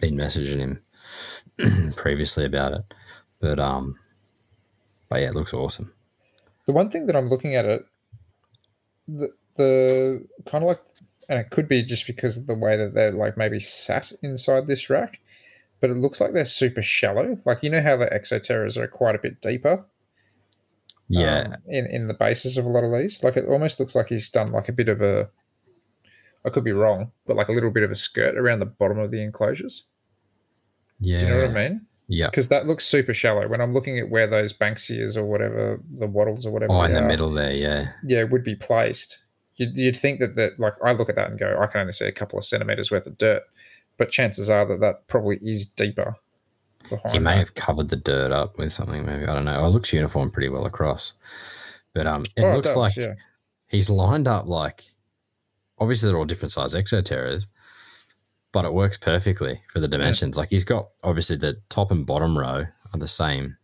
been messaging him previously about it, but um, but yeah, it looks awesome. The one thing that I'm looking at it, the the kind of like, and it could be just because of the way that they're like maybe sat inside this rack, but it looks like they're super shallow. Like you know how the Exoterras are quite a bit deeper. Yeah, um, in in the basis of a lot of these, like it almost looks like he's done like a bit of a. I could be wrong, but like a little bit of a skirt around the bottom of the enclosures. yeah, Do you know what I mean? yeah. Because that looks super shallow. When I'm looking at where those Banksias or whatever the wattles or whatever, Oh, in the are, middle there, yeah, yeah, would be placed. You'd, you'd think that that like I look at that and go, I can only see a couple of centimeters worth of dirt, but chances are that that probably is deeper. He may that. have covered the dirt up with something. Maybe I don't know. It looks uniform pretty well across, but um, it Oh, looks does, like yeah, he's lined up like obviously they're all different size exoterras, but it works perfectly for the dimensions. Like he's got obviously the top and bottom row are the same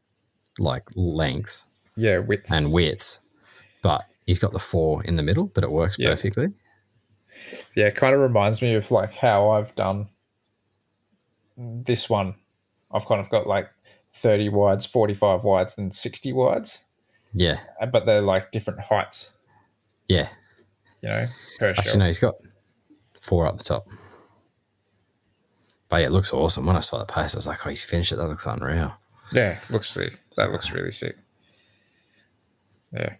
like length yeah, widths. and width, but he's got the four in the middle, but it works Yeah. perfectly. yeah, it kind of reminds me of like how I've done this one. I've kind of got like 30 wides, 45 wides, and 60 wides, Yeah, uh, but they're like different heights, yeah. you know, per Actually, shell. no, he's got four up the top. But yeah, it looks awesome. When I saw the post, I was like, oh, he's finished it. That looks unreal. Yeah, looks sick. That looks really sick. Yeah.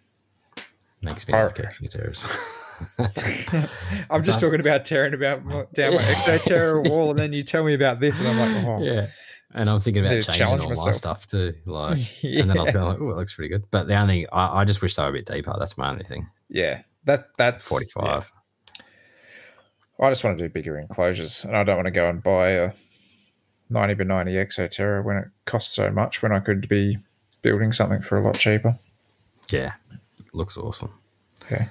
Makes me like. I'm just talking about tearing about down my Exoterra wall, and then you tell me about this, and I'm like, oh, yeah. And I'm thinking about changing all challenge my stuff too. Like, yeah. and then I'll go like, oh, it looks pretty good. But the only, I, I just wish they were a bit deeper. That's my only thing. yeah, that that's 45. yeah. I just want to do bigger enclosures, and I don't want to go and buy a 90 by 90 Exoterra when it costs so much. When I could be building something for a lot cheaper. Yeah. Looks awesome. Okay.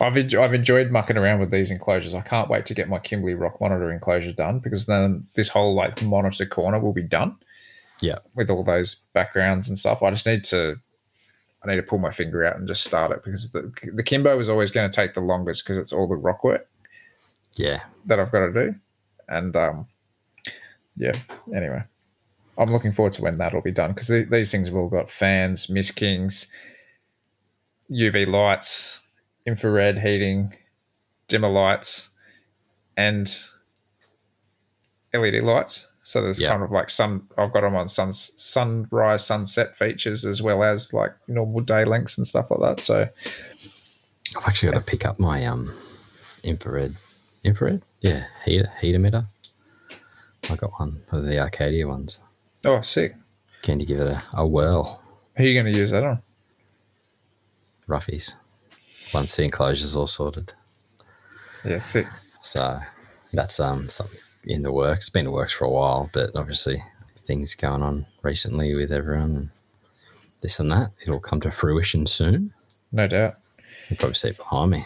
I've I've enjoyed mucking around with these enclosures. I can't wait to get my Kimberley rock monitor enclosure done because then this whole like monitor corner will be done. Yeah. With all those backgrounds and stuff. I just need to I need to pull my finger out and just start it because the the Kimbo is always going to take the longest because it's all the rock work Yeah. that I've got to do. And um yeah, anyway. I'm looking forward to when that'll be done because these things have all got fans, Mist Kings, UV lights, infrared heating, dimmer lights, and LED lights. So there's Yeah. kind of like sun. I've got them on sun, sunrise, sunset features as well as like normal day lengths and stuff like that. So I've actually got to pick up my um infrared. Infrared? Yeah. Heat, heat emitter. I got one of the Arcadia ones. oh, sick. Can you give it a, a whirl? Who are you going to use that on? Roughies. Once the enclosure's all sorted. Yeah, sick. So that's um something in the works. Been in the works for a while, but obviously things going on recently with everyone. This and that. It'll come to fruition soon. No doubt. You'll probably see it behind me,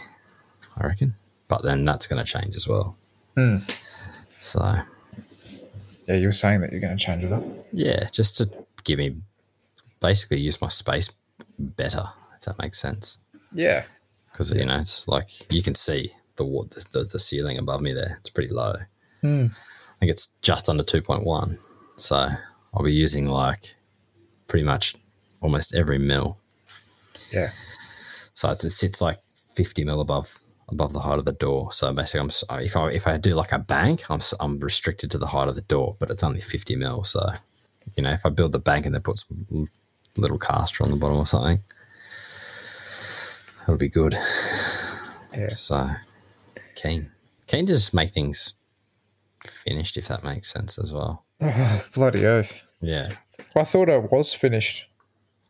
I reckon. But then that's going to change as well. Hmm. So Yeah, you were saying that you're going to change it up. yeah, just to give me basically use my space better, if that makes sense. Yeah. Because you know it's like you can see the, the the ceiling above me there. It's pretty low. Hmm. I think it's just under 2.1. So I'll be using like pretty much almost every mil. Yeah. So it's, it sits like 50 mil above above the height of the door. So basically, I'm if I if I do like a bank, I'm I'm restricted to the height of the door, but it's only 50 mil. So you know, if I build the bank and then put some little caster on the bottom or something, that'll be good. Yeah. So keen, keen to just make things finished, if that makes sense as well. bloody oath. Yeah. I thought I was finished.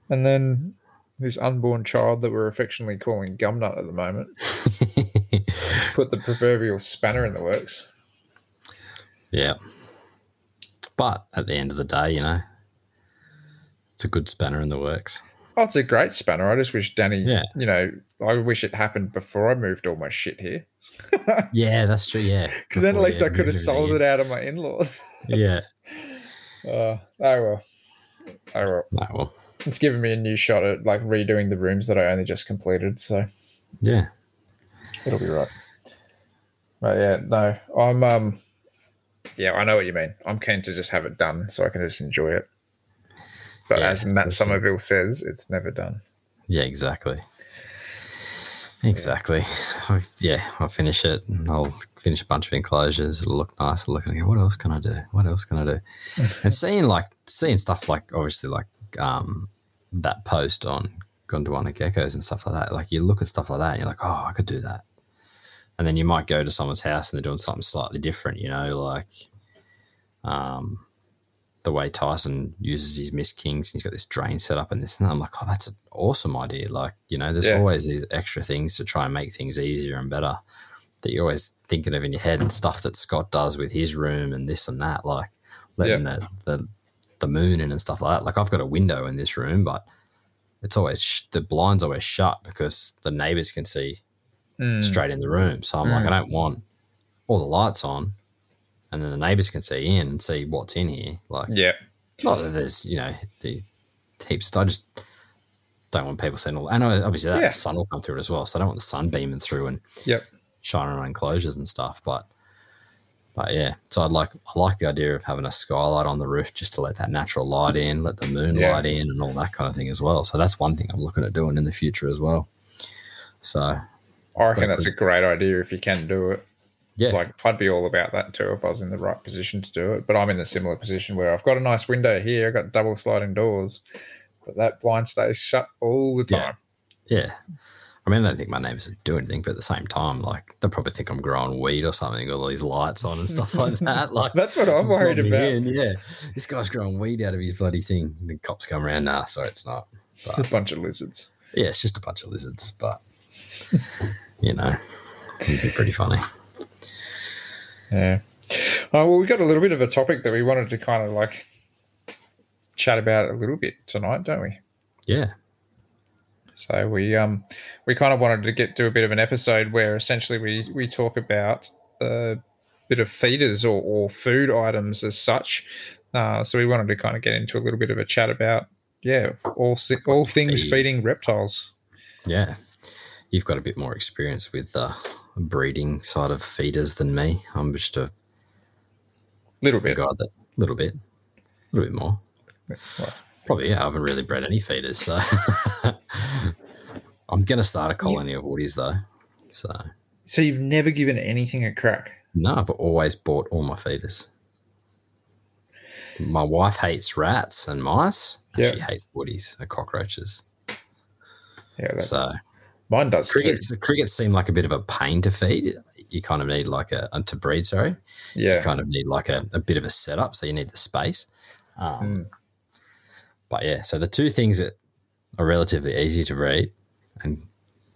And then this unborn child that we're affectionately calling Gumnut at the moment put the proverbial spanner in the works. yeah. But at the end of the day, you know, it's a good spanner in the works. Oh, it's a great spanner. I just wish Danny, Yeah. you know, I wish it happened before I moved all my shit here. Yeah, that's true. Yeah. Because then at least you I could have sold it out of my in laws. Yeah. Uh, oh well. Oh well. No, well, It's given me a new shot at like redoing the rooms that I only just completed. So yeah. It'll be right. But yeah, no, I'm um, yeah, I know what you mean. I'm keen to just have it done so I can just enjoy it. But Yeah, as Matt. Somerville says, it's never done. Yeah, exactly. Exactly. I, yeah, I'll finish it and I'll finish a bunch of enclosures. It'll look nice. It'll look, what else can I do? What else can I do? and seeing like, seeing stuff like, obviously, like um, that post on Gondwana geckos and stuff like that. Like, you look at stuff like that and you're like, oh, I could do that. And then you might go to someone's house and they're doing something slightly different, you know, like um, the way Tyson uses his Mist Kings. He's got this drain set up and this and. I'm like, oh, that's an awesome idea. Like, you know, there's Yeah. always these extra things to try and make things easier and better that you're always thinking of in your head and stuff that Scott does with his room and this and that, like letting the, the the moon in and stuff like that. Like I've got a window in this room, but it's always sh- the blinds always shut because the neighbors can see Mm, straight in the room. So I'm like, I don't want all the lights on, and then the neighbors can see in and see what's in here. Like, Yeah, not that there's you know the heaps. I just don't want people seeing all. And obviously that Yeah. sun will come through it as well. So I don't want the sun beaming through and Yep. shining on enclosures and stuff. But but yeah, so I'd like I like the idea of having a skylight on the roof just to let that natural light in, let the moon Yeah. light in, and all that kind of thing as well. So that's one thing I'm looking at doing in the future as well. So I reckon that's a great idea if you can do it. Yeah, Like I'd be all about that too if I was in the right position to do it. But I'm in a similar position where I've got a nice window here, I've got double sliding doors, but that blind stays shut all the time. Yeah. I mean, I don't think my neighbors would do anything, but at the same time, like they'll probably think I'm growing weed or something, with all these lights on and stuff like that. Like That's what I'm worried about. in, yeah, this guy's growing weed out of his bloody thing. The cops come around. Nah, sorry, it's not. It's a bunch of lizards. Yeah, it's just a bunch of lizards, but you know, it'd be pretty funny. Yeah. Oh, well, we got a little bit of a topic that we wanted to kind of like chat about a little bit tonight, don't we? Yeah, So we um we kind of wanted to get to a bit of an episode where essentially we we talk about a bit of feeders or, or food items as such. Uh, so we wanted to kind of get into a little bit of a chat about yeah all all things feeding reptiles. yeah. You've got a bit more experience with the breeding side of feeders than me. I'm just a little bit. guy that little bit, a little bit more. Well, Probably, yeah. I haven't really bred any feeders, so I'm gonna start a colony of woodies though. So So you've never given anything a crack. no, I've always bought all my feeders. My wife hates rats and mice. and Yeah. She hates woodies and cockroaches. Yeah, So mine does too. crickets, crickets seem like a bit of a pain to feed. You kind of need like a, to breed. Sorry, you Yeah, kind of need like a, a bit of a setup. So you need the space. Um, Mm. But yeah, so the two things that are relatively easy to breed and,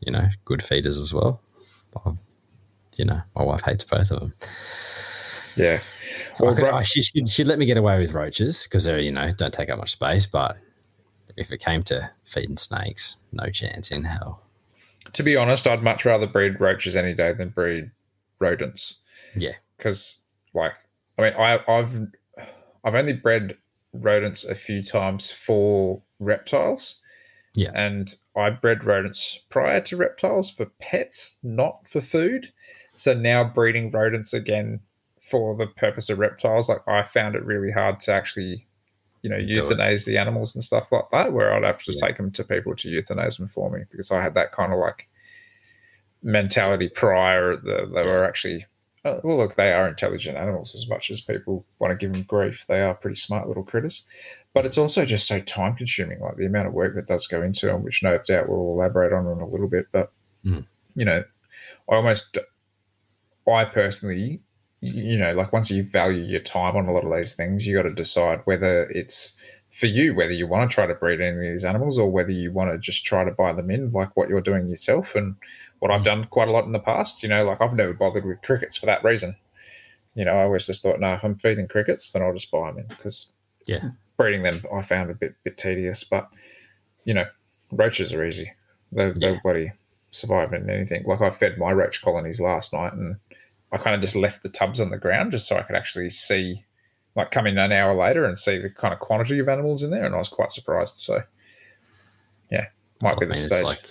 you know, good feeders as well. Um, you know, my wife hates both of them. yeah. I Well, could- ro- she, she'd, she'd let me get away with roaches because they're, you know, don't take up much space. But if it came to feeding snakes, no chance in hell. To be honest, I'd much rather breed roaches any day than breed rodents. Yeah. because like I mean, I, I've I've only bred rodents a few times for reptiles. Yeah. and I bred rodents prior to reptiles for pets, not for food. So now breeding rodents again for the purpose of reptiles, like I found it really hard to actually, you know, euthanize the animals and stuff like that. Where I'd have to Yeah. take them to people to euthanize them for me because I had that kind of like mentality prior that they were actually uh, well look they are intelligent animals as much as people want to give them grief they are pretty smart little critters but it's also just so time consuming like the amount of work that does go into them which no doubt we'll elaborate on in a little bit but Mm. you know i almost i personally you know like once you value your time on a lot of these things you got to decide whether it's for you whether you want to try to breed any of these animals or whether you want to just try to buy them in like what you're doing yourself and what I've done quite a lot in the past. You know, like I've never bothered with crickets for that reason. You know, I always just thought, no, if I'm feeding crickets, then I'll just buy them in because Yeah. breeding them I found a bit bit tedious. But you know, roaches are easy. They Yeah. bloody survive in anything. Like I fed my roach colonies last night, and I kind of just left the tubs on the ground just so I could actually see, like, come in an hour later and see the kind of quantity of animals in there, and I was quite surprised. So, yeah, might I be mean, the it's stage. like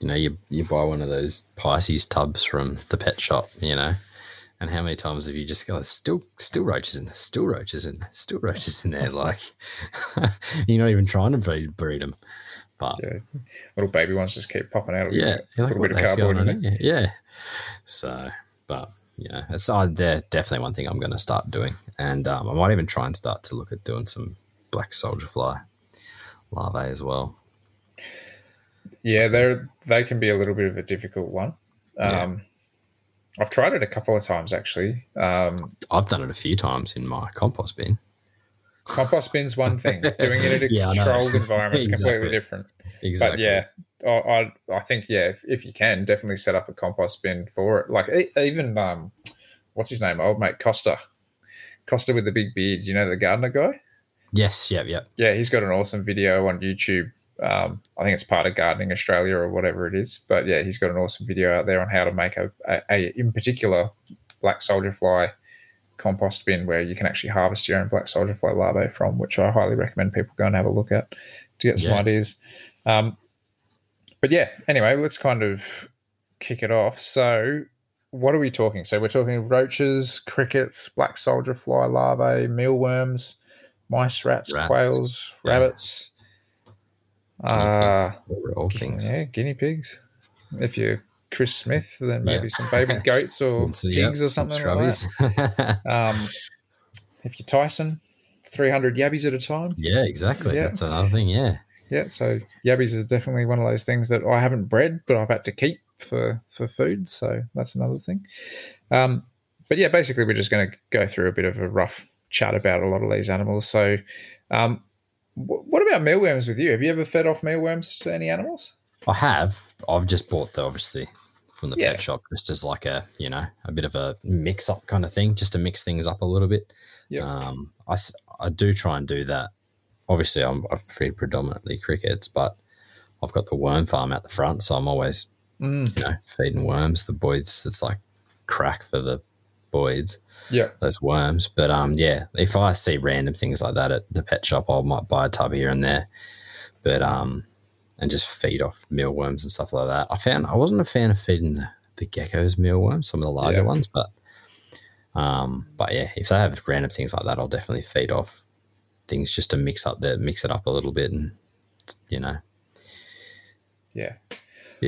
you know, you you buy one of those Pisces tubs from the pet shop, you know, and how many times have you just got still still roaches in there, still roaches in there, still roaches in there? Like you're not even trying to breed, breed them, but Yeah, little baby ones just keep popping out. Of yeah, it. you're a what bit of cardboard in on here? Yeah. So, but yeah, it's uh, they're definitely one thing I'm going to start doing, and um, I might even try and start to look at doing some black soldier fly larvae as well. Yeah, they're they can be a little bit of a difficult one. Yeah. Um, I've tried it a couple of times actually. Um, I've done it a few times in my compost bin. compost bin's one thing. Doing it in a Yeah, controlled environment is Exactly. completely different. Exactly. But yeah, I, I I think yeah, if, if you can, definitely set up a compost bin for it. Like even um, what's his name, old mate Costa, Costa with the big beard. You know the gardener guy. Yes. Yep. Yep. Yeah, he's got an awesome video on YouTube. Um, I think it's part of Gardening Australia or whatever it is. But yeah, he's got an awesome video out there on how to make a, a, a in particular black soldier fly compost bin where you can actually harvest your own black soldier fly larvae from, which I highly recommend people go and have a look at to get some Yeah. ideas. Um, but yeah, anyway, let's kind of kick it off. So, what are we talking? So, we're talking roaches, crickets, black soldier fly larvae, mealworms, mice, rats, Rats. quails, Yeah. rabbits. Guinea Uh, All things. yeah, guinea pigs. If you're Chris Smith, then Yeah. maybe some baby goats or So, yeah, pigs or some something like that. Um, if you're Tyson, 300 yabbies at a time. yeah. Exactly. Yeah. That's another thing. Yeah. Yeah, so yabbies is definitely one of those things that I haven't bred, but I've had to keep for for food. So that's another thing. Um, but yeah, basically, we're just going to go through a bit of a rough chat about a lot of these animals. So, um, wh- what about mealworms with you? Have you ever fed off mealworms to any animals? I have. I've just bought the obviously from the Yeah. pet shop just as like a you know a bit of a mix up kind of thing, just to mix things up a little bit. Yep. Um, I I do try and do that. Obviously, I'm, I feed predominantly crickets, but I've got the worm farm out the front, so I'm always Mm, you know feeding worms. The boids, it's like crack for the boids. yeah, those worms. But um, yeah, if I see random things like that at the pet shop, I might buy a tub here and there. But um, and just feed off mealworms and stuff like that. I found I wasn't a fan of feeding the, the geckos mealworms, some of the larger Yeah. ones, but um, but yeah, if they have random things like that, I'll definitely feed off things just to mix up the mix it up a little bit and you know. yeah.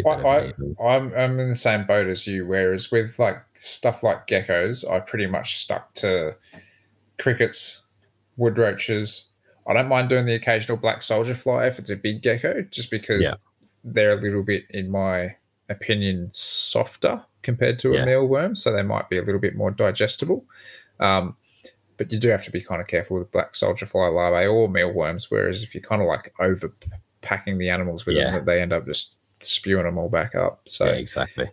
I, I, I'm, I'm in the same boat as you. Whereas with like stuff like geckos, I pretty much stuck to crickets, wood roaches. I don't mind doing the occasional black soldier fly if it's a big gecko, just because Yeah. they're a little bit, in my opinion, softer compared to Yeah. a mealworm, so they might be a little bit more digestible. Um, but you do have to be kind of careful with black soldier fly larvae or mealworms. Whereas if you're kind of like over packing the animals with Yeah. them, they end up just spewing them all back up. So yeah, exactly.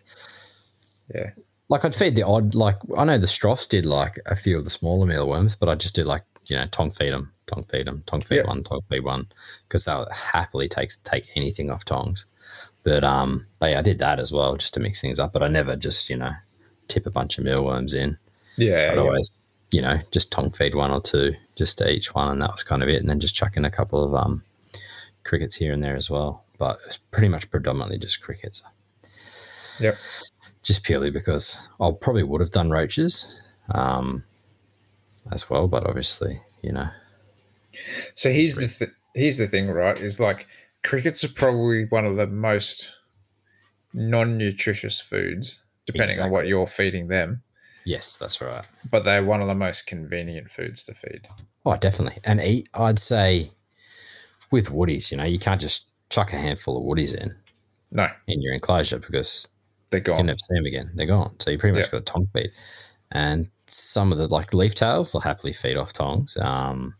Yeah. Like I'd feed the odd, like I know the Strophs did like a few of the smaller mealworms, but I just do like you know tongue feed them, tongue feed them, tongue feed Yeah. one, tongue feed one, because they'll happily take take anything off tongs. But um, but yeah, I did that as well just to mix things up. But I never just you know tip a bunch of mealworms in. yeah, I'd yeah. always you know just tongue feed one or two just to each one, and that was kind of it. And then just chuck in a couple of um crickets here and there as well. But it's pretty much predominantly just crickets Yep. just purely because I probably would have done roaches um, as well, but obviously, you know, So here's the th- here's the thing, right? Is like crickets are probably one of the most non-nutritious foods, depending on what you're feeding them. Yes, that's right. But they're one of the most convenient foods to feed. Oh, definitely. And eat, I'd say with woodies, you know, you can't just chuck a handful of woodies in No, in your enclosure because they're you gone. never see them again. They're gone. So you pretty much Yeah. got a tongue feed. And some of the like leaf tails will happily feed off tongs. Um,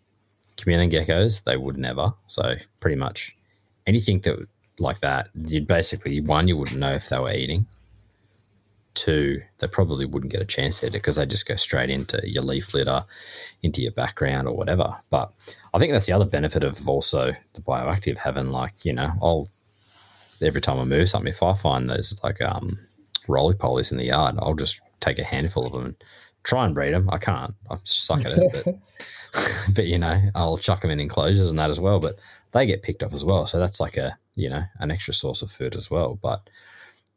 chameleon geckos, they would never. So pretty much anything that like that, you'd basically one, you wouldn't know if they were eating. Two, they probably wouldn't get a chance at it because they just go straight into your leaf litter, into your background or whatever. But I think that's the other benefit of also the bioactive having like, you know, I'll every time I move something, if I find there's like um roly polies in the yard, I'll just take a handful of them and try and breed them. I can't. I suck at it, but but you know, I'll chuck them in enclosures and that as well. But they get picked off as well. So that's like a you know an extra source of food as well. But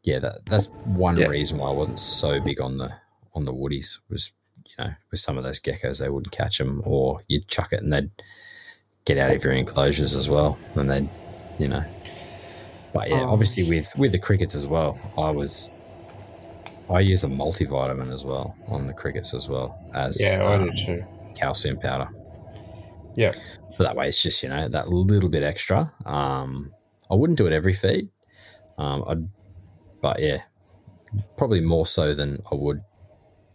yeah, that that's one Yeah. reason why I wasn't so big on the on the woodies was you know with some of those geckos they wouldn't catch them or you'd chuck it and they'd get out of your enclosures as well and they'd you know. But yeah, Oh. obviously with with the crickets as well, I was. I use a multivitamin as well on the crickets as well as Yeah, I um, do too. calcium powder. Yeah. So that way it's just, you know, that little bit extra. Um, I wouldn't do it every feed. Um, I'd, but yeah, probably more so than I would,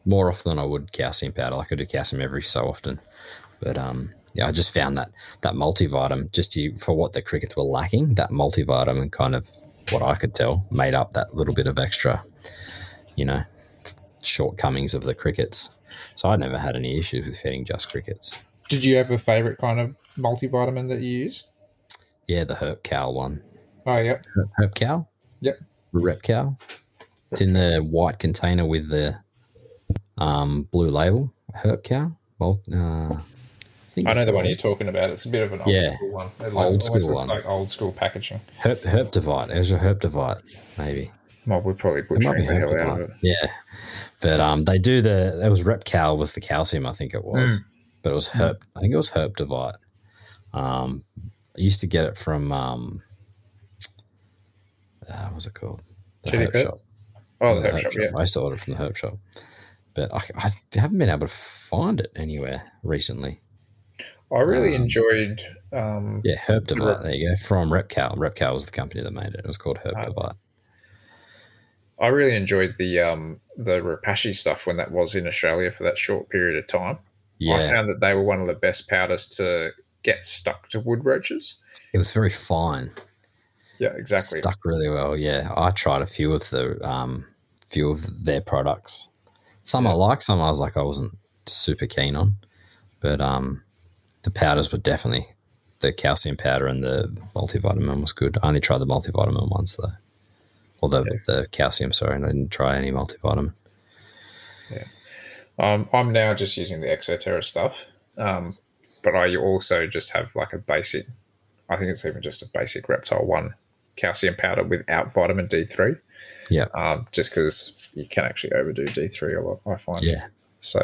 more often than I would calcium powder. Like I do calcium every so often. But um, yeah, I just found that that multivitamin, just to, for what the crickets were lacking, that multivitamin kind of, what I could tell, made up that little bit of extra, you know, shortcomings of the crickets. So I never had any issues with feeding just crickets. Did you have a favorite kind of multivitamin that you use? Yeah, the Herp Cow one. Oh, yep. Herp Cow? Yep. Repcal. It's in the white container with the um, blue label. Herp Cow. Well, uh, think I know the one you're talking about. It's a bit of an old Yeah. school one. It Old school one. Like old school packaging. Herp, Herptivite. It was a Herptivite, maybe. Well, we're probably butchering the hell out of it. Yeah. But um, they do the, it was Repcal was the calcium, I think it was. But it was Herp, I think it was Herptivite. Um, I used to get it from, um, uh, what was it called? The Chili Pet? Shop. Oh, the the Herp Shop, yeah. I used to order from the Herp Shop, but I, I haven't been able to find it anywhere recently. I really Um, enjoyed. Um, Yeah, Herb. Rep- There you go. From Repcal. Repcal was the company that made it. It was called Herb Ah. Divide. I really enjoyed the um, the Repashy stuff when that was in Australia for that short period of time. Yeah. I found that they were one of the best powders to get stuck to wood roaches. it was very fine. Yeah, exactly. Stuck really well. Yeah, I tried a few of the um, few of their products. Some I Yeah. like. Some I was like I wasn't super keen on, but um, the powders were definitely the calcium powder and the multivitamin was good. I only tried the multivitamin once though, or the, Yeah. the calcium. Sorry, and I didn't try any multivitamin. Yeah, um, I'm now just using the Exoterra stuff, um, but I also just have like a basic. I think it's even just a basic Reptile One calcium powder without vitamin D3. Yeah. Um, just because you can actually overdo D3 a lot, I find. Yeah, So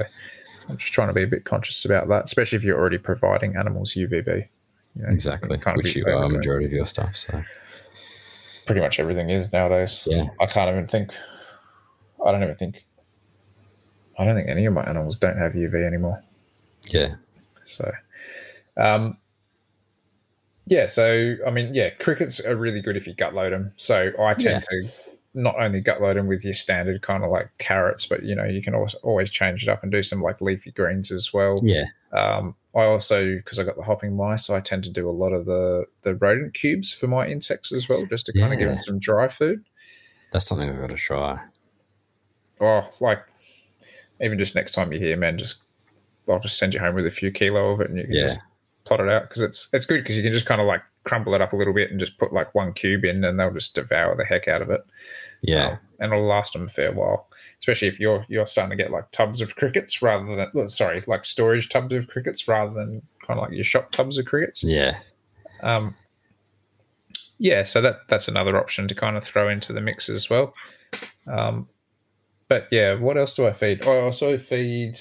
I'm just trying to be a bit conscious about that, especially if you're already providing animals UVB. You know, exactly. can't Which you are a majority of your stuff. So Pretty much everything is nowadays. yeah, I can't even think. I don't even think. I don't think any of my animals don't have UV anymore. yeah, So, um, yeah. So I mean, yeah, crickets are really good if you gut load them. So I tend to not only gut load them with your standard kind of like carrots, but you know you can always always change it up and do some like leafy greens as well. yeah, Um, I also because I got the hopping mice, I tend to do a lot of the the rodent cubes for my insects as well, just to kind of give them some dry food. that's something I've got to try. Oh, like even just next time you're here, man, just I'll just send you home with a few kilo of it, and you can Yeah. just plot it out because it's it's good because you can just kind of like crumble it up a little bit and just put like one cube in, and they'll just devour the heck out of it. Yeah, Um, and it'll last them a fair while. Especially if you're you're starting to get like tubs of crickets rather than well, sorry, like storage tubs of crickets rather than kind of like your shop tubs of crickets. yeah, Um, yeah, so that that's another option to kind of throw into the mix as well. Um, but yeah, what else do I feed? I also feed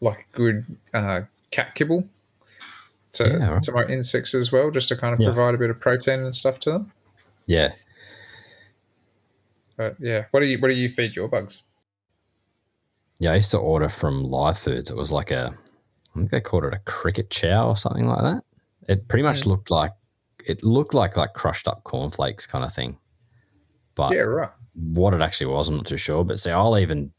like good uh, cat kibble to, Yeah, right. to my insects as well, just to kind of Yeah. provide a bit of protein and stuff to them. yeah. But yeah, what do you what do you feed your bugs? Yeah, I used to order from Live Foods. It was like a, I think they called it a cricket chow or something like that. It pretty much Mm. looked like, it looked like like crushed up cornflakes kind of thing. But yeah, right. what it actually was, I'm not too sure. But see, I'll even,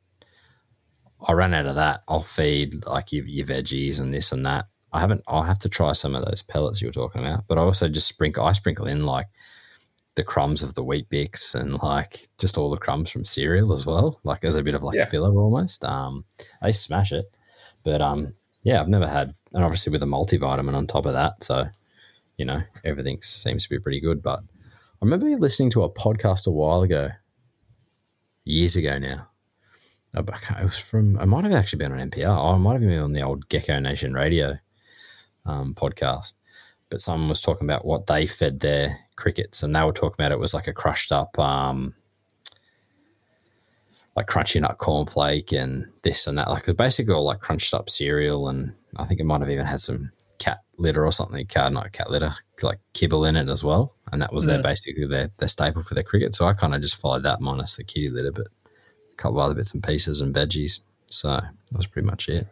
I ran out of that. I'll feed like your, your veggies and this and that. I haven't, I'll have to try some of those pellets you were talking about. But I also just sprinkle, I sprinkle in like the crumbs of the wheat bix and like just all the crumbs from cereal as well, like as a bit of like Yeah. filler almost. Um, they smash it, but um, yeah, I've never had, and obviously with a multivitamin on top of that, so you know everything seems to be pretty good. But I remember listening to a podcast a while ago, years ago now. It was from, it might have actually been on MPR. Or it might have been on the old Gecko Nation radio um, podcast. but someone was talking about what they fed their crickets, and they were talking about it was like a crushed up, um, like crunchy nut cornflake and this and that. Like it was basically all like crunched up cereal, and I think it might have even had some cat litter or something, cat not cat litter, like kibble in it as well. And that was their Mm. basically their, their staple for their cricket. So I kind of just followed that minus the kitty litter, but a couple of other bits and pieces and veggies. So that's pretty much it.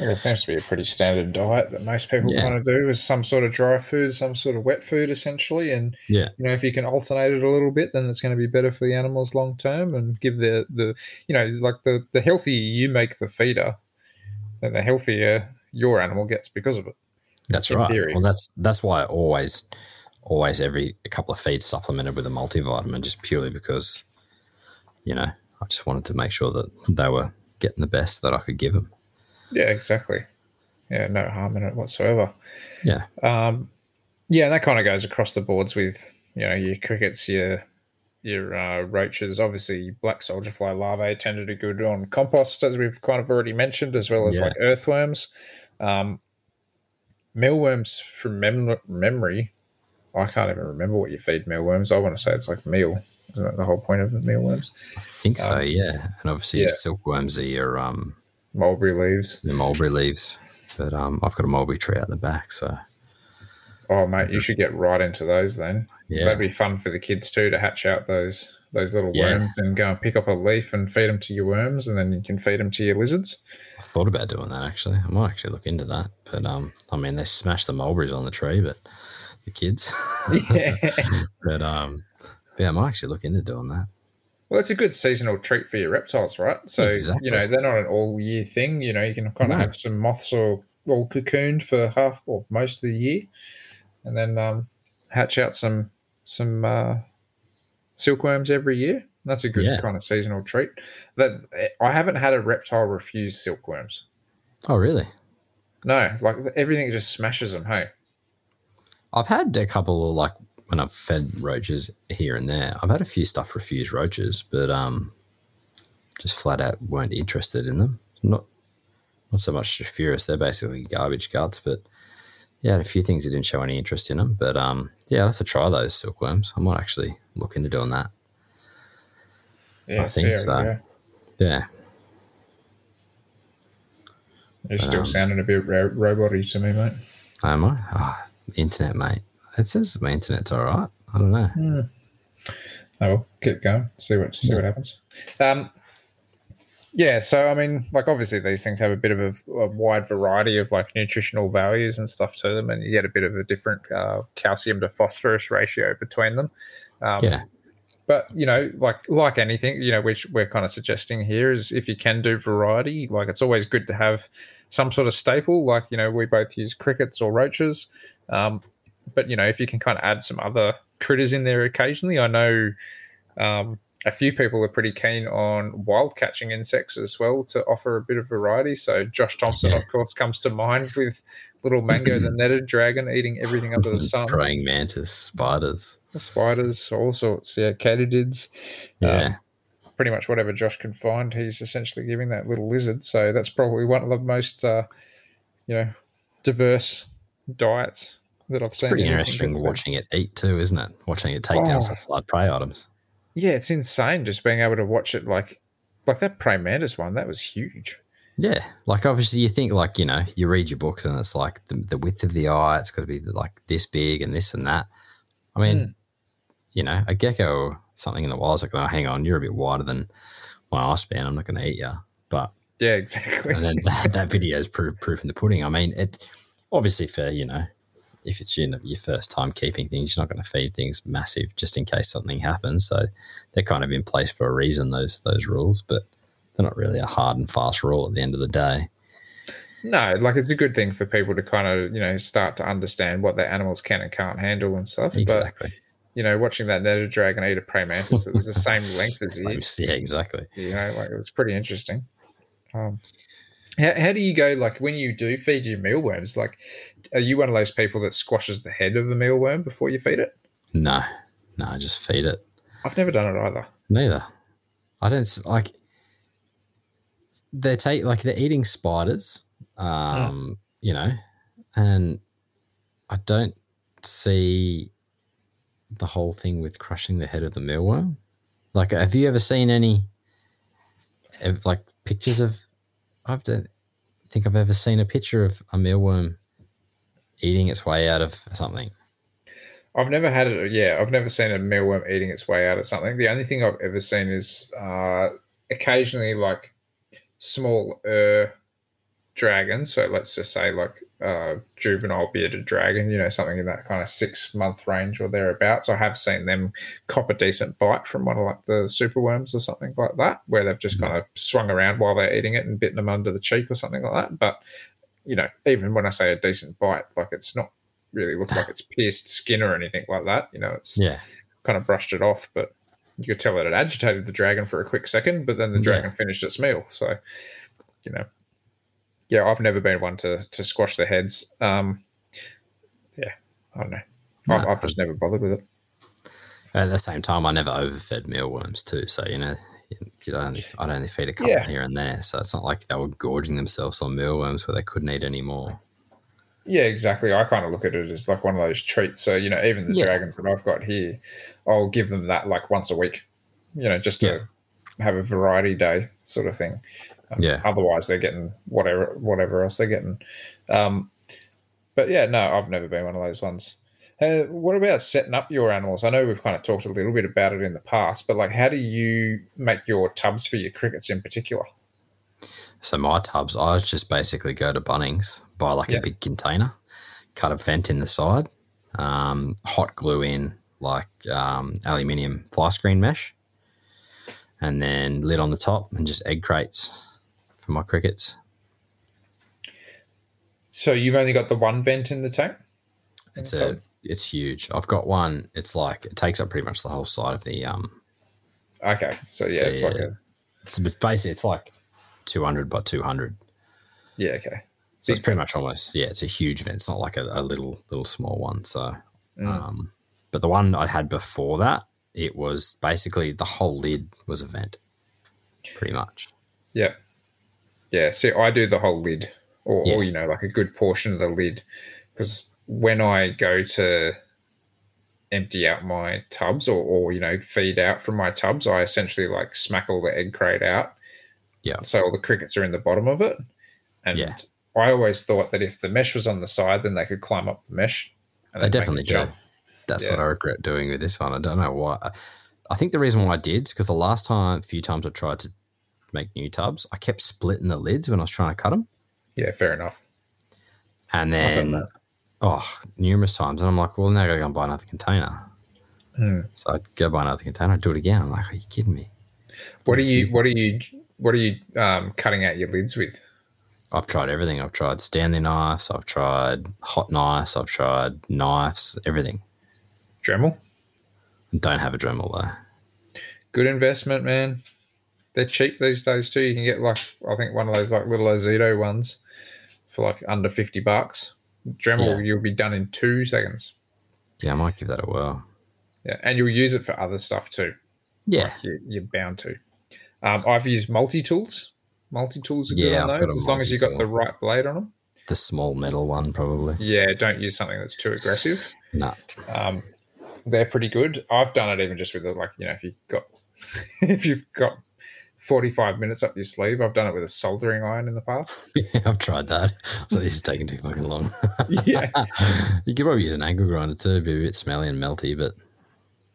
It seems to be a pretty standard diet that most people Yeah. kind of do is some sort of dry food, some sort of wet food, essentially. And Yeah. you know, if you can alternate it a little bit, then it's going to be better for the animals long term and give the the you know like the the healthier you make the feeder, then the healthier your animal gets because of it. That's right. theory. Well, that's that's why I always, always every a couple of feeds supplemented with a multivitamin, just purely because, you know, I just wanted to make sure that they were getting the best that I could give them. Yeah, exactly. Yeah, no harm in it whatsoever. Yeah. Um, yeah, and that kind of goes across the boards with you know your crickets, your your uh, roaches. Obviously, black soldier fly larvae tend to do good on compost, as we've kind of already mentioned, as well as Yeah. like earthworms. Um, mealworms, from mem- memory, I can't even remember what you feed mealworms. I want to say it's like meal. Isn't that the whole point of the mealworms? I think so, Um, yeah. And obviously, yeah. silkworms are your um Mulberry leaves. the mulberry leaves, but um I've got a mulberry tree out the back, so Oh, mate, you should get right into those then. yeah, That'd be fun for the kids too to hatch out those those little Yeah. worms and go and pick up a leaf and feed them to your worms, and then you can feed them to your lizards. I thought about doing that actually. I might actually look into that, but um, I mean they smashed the mulberries on the tree, but the kids, Yeah. but um, yeah, I might actually look into doing that. Well, it's a good seasonal treat for your reptiles, right? So Exactly. you know they're not an all year thing. You know you can kind of No. have some moths or all cocooned for half or most of the year, and then um, hatch out some some uh, silkworms every year. That's a good Yeah. kind of seasonal treat. That I haven't had a reptile refuse silkworms. Oh, really? No, like everything just smashes them. Hey. I've had a couple of like when I've fed roaches here and there. I've had a few stuff refuse roaches, but um, just flat out weren't interested in them. Not not so much furious. They're basically garbage guts, but yeah, a few things that didn't show any interest in them. But um, yeah, I'll have to try those silkworms. I might actually look into doing that. Yeah, I think so. go. Yeah, You're still Um, sounding a bit ro- roboty to me, mate. am I? Ah, internet, mate. It says my internet's all right. I don't know. Oh well, keep going. See what see Yeah. what happens. Um, yeah. So I mean, like obviously these things have a bit of a, a wide variety of like nutritional values and stuff to them, and you get a bit of a different uh, calcium to phosphorus ratio between them. Um, Yeah. But you know, like like anything, you know, which we're kind of suggesting here is if you can do variety, like it's always good to have some sort of staple. Like you know, we both use crickets or roaches, um, but you know, if you can kind of add some other critters in there occasionally, I know um, a few people are pretty keen on wild catching insects as well to offer a bit of variety. So Josh Thompson, Yeah. of course, comes to mind with little Mango the netted dragon eating everything under the sun. Praying mantis, spiders. Spiders, all sorts. Yeah, katydids. Yeah. pretty much whatever Josh can find, he's essentially giving that little lizard. So that's probably one of the most, uh, you know, diverse diets that I've seen. Pretty interesting watching it eat too, isn't it? Watching it take down Oh. some blood prey items. Yeah, it's insane just being able to watch it. Like, like that praying mantis one, that was huge. Yeah, like obviously you think like you know you read your books and it's like the, the width of the eye, it's got to be like this big and this and that. I mean, Hmm. you know, a gecko or something in the wild is like, oh, hang on, you're a bit wider than my eye span. I'm not going to eat you. But Yeah, exactly. and then that, that video is proof, proof in the pudding. I mean, it obviously for you know, if it's you know, your first time keeping things, you're not going to feed things massive just in case something happens. So they're kind of in place for a reason. Those those rules, but they're not really a hard and fast rule at the end of the day. No, like it's a good thing for people to kind of you know start to understand what their animals can and can't handle and stuff. But Exactly. you know, watching that netted dragon eat a prey mantis that was the same length as his, yeah, exactly. you know, like it was pretty interesting. Um, how, how do you go like when you do feed your mealworms? Like, are you one of those people that squashes the head of the mealworm before you feed it? No, no, just feed it. I've never done it either. Neither. I don't like. They take like they're eating spiders, um, you know, and I don't see the whole thing with crushing the head of the mealworm. Like, have you ever seen any, like, pictures of? I don't think I've ever seen a picture of a mealworm eating its way out of something. I've never had it. Yeah, I've never seen a mealworm eating its way out of something. The only thing I've ever seen is uh, occasionally like small uh, dragons. So let's just say like uh, juvenile bearded dragon. You know, something in that kind of six month range or thereabouts. I have seen them cop a decent bite from one of like the superworms or something like that, where they've just kind of swung around while they're eating it and bitten them under the cheek or something like that. But you know, even when I say a decent bite, like it's not really look like it's pierced skin or anything like that. You know, it's Yeah, kind of brushed it off, but you could tell that it agitated the dragon for a quick second, but then the Yeah. dragon finished its meal. So, you know, yeah, I've never been one to to squash the heads. Um, yeah, I don't know. I've, No. I've just never bothered with it. at the same time, I never overfed mealworms too. So you know, you'd only I'd only feed a couple Yeah. here and there. So it's not like they were gorging themselves on mealworms where they couldn't eat anymore. Yeah, exactly. I kind of look at it as like one of those treats. So, you know, even the Yeah. dragons that I've got here, I'll give them that like once a week, you know, just to have a variety day sort of thing. Um, Yeah. Otherwise, they're getting whatever whatever else they're getting. Um, but yeah, no, I've never been one of those ones. Uh, what about setting up your animals? I know we've kind of talked a little bit about it in the past, but like, how do you make your tubs for your crickets in particular? So my tubs, I just basically go to Bunnings, buy like Yeah. a big container, cut a vent in the side, um, hot glue in like um, aluminium fly screen mesh, and then lid on the top, and just egg crates for my crickets. So you've only got the one vent in the tank. It's a it's huge. I've got one. It's like it takes up pretty much the whole side of the um. Okay, so yeah, it's like a It's a bit basically it's like two hundred by two hundred. yeah, okay. So it's Big pretty much almost yeah. It's a huge vent. It's not like a, a little little small one. So Mm. Um, but the one I had before that, it was basically the whole lid was a vent, pretty much. Yeah. Yeah. See, I do the whole lid, or, Yeah. or you know, like a good portion of the lid, because when I go to empty out my tubs, or, or you know, feed out from my tubs, I essentially like smack all the egg crate out. Yeah. So all the crickets are in the bottom of it, and Yeah. I always thought that if the mesh was on the side, then they could climb up the mesh. And They then make a definitely do. jump. That's Yeah. what I regret doing with this one. I don't know why. I think the reason why I did is because the last time, a few times I tried to make new tubs, I kept splitting the lids when I was trying to cut them, Yeah, fair enough. and then oh, numerous times, and I'm like, well, now I got to go and buy another container. Hmm. So I'd go buy another container, I'd do it again. I'm like, are you kidding me? What are you? What are you? What are you um, cutting out your lids with? I've tried everything. I've tried Stanley knives. I've tried hot knives. I've tried knives. Everything. Dremel. Don't have a Dremel though. good investment, man. They're cheap these days too. You can get like I think one of those like little Ozito ones for like under fifty bucks. Dremel, Yeah. you'll be done in two seconds. Yeah, I might give that a whirl. Yeah, and you'll use it for other stuff too. Yeah, You, you're bound to. Um, I've used multi tools. Multi tools are good Yeah, on I've those as long as you've got the right blade on them. the small metal one probably. Yeah, don't use something that's too aggressive. No, Um, they're pretty good. I've done it even just with the, like you know if you've got if you've got forty five minutes up your sleeve. I've done it with a soldering iron in the past. Yeah, I've tried that. So this is taking too fucking long. Yeah. you could probably use an angle grinder too. Be a bit smelly and melty, but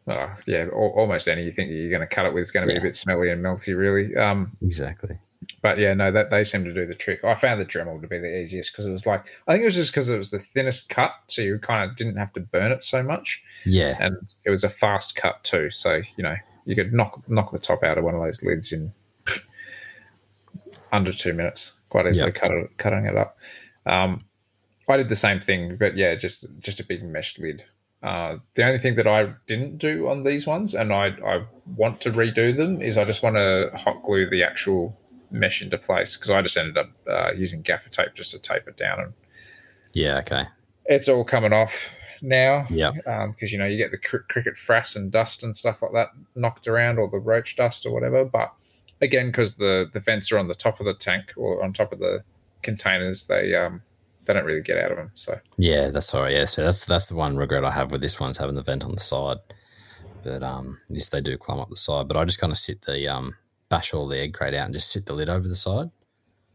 Oh, yeah, al- almost any you think you're going to cut it with is going to be Yeah. a bit smelly and melty, really. Um, exactly. but yeah, no, that they seem to do the trick. I found the Dremel to be the easiest because it was like I think it was just because it was the thinnest cut, so you kind of didn't have to burn it so much, Yeah, and it was a fast cut too. So you know you could knock knock the top out of one of those lids in under two minutes, quite easily. Yeah. Cut it, cutting it up. Um, I did the same thing, but yeah, just just a big mesh lid. Uh, the only thing that I didn't do on these ones, and I, I want to redo them, is I just want to hot glue the actual mesh into place because I just ended up uh, using gaffer tape just to tape it down, and yeah, okay, it's all coming off now yeah, because you know you get the cr- cricket frass and dust and stuff like that knocked around, or the roach dust or whatever. But again, because the the vents are on the top of the tank or on top of the containers, they um they don't really get out of them. So Yeah, that's all right. Yeah, so that's that's the one regret I have with this one is having the vent on the side. But um, yes, they do climb up the side. But I just kind of sit the um, bash all the egg crate out and just sit the lid over the side.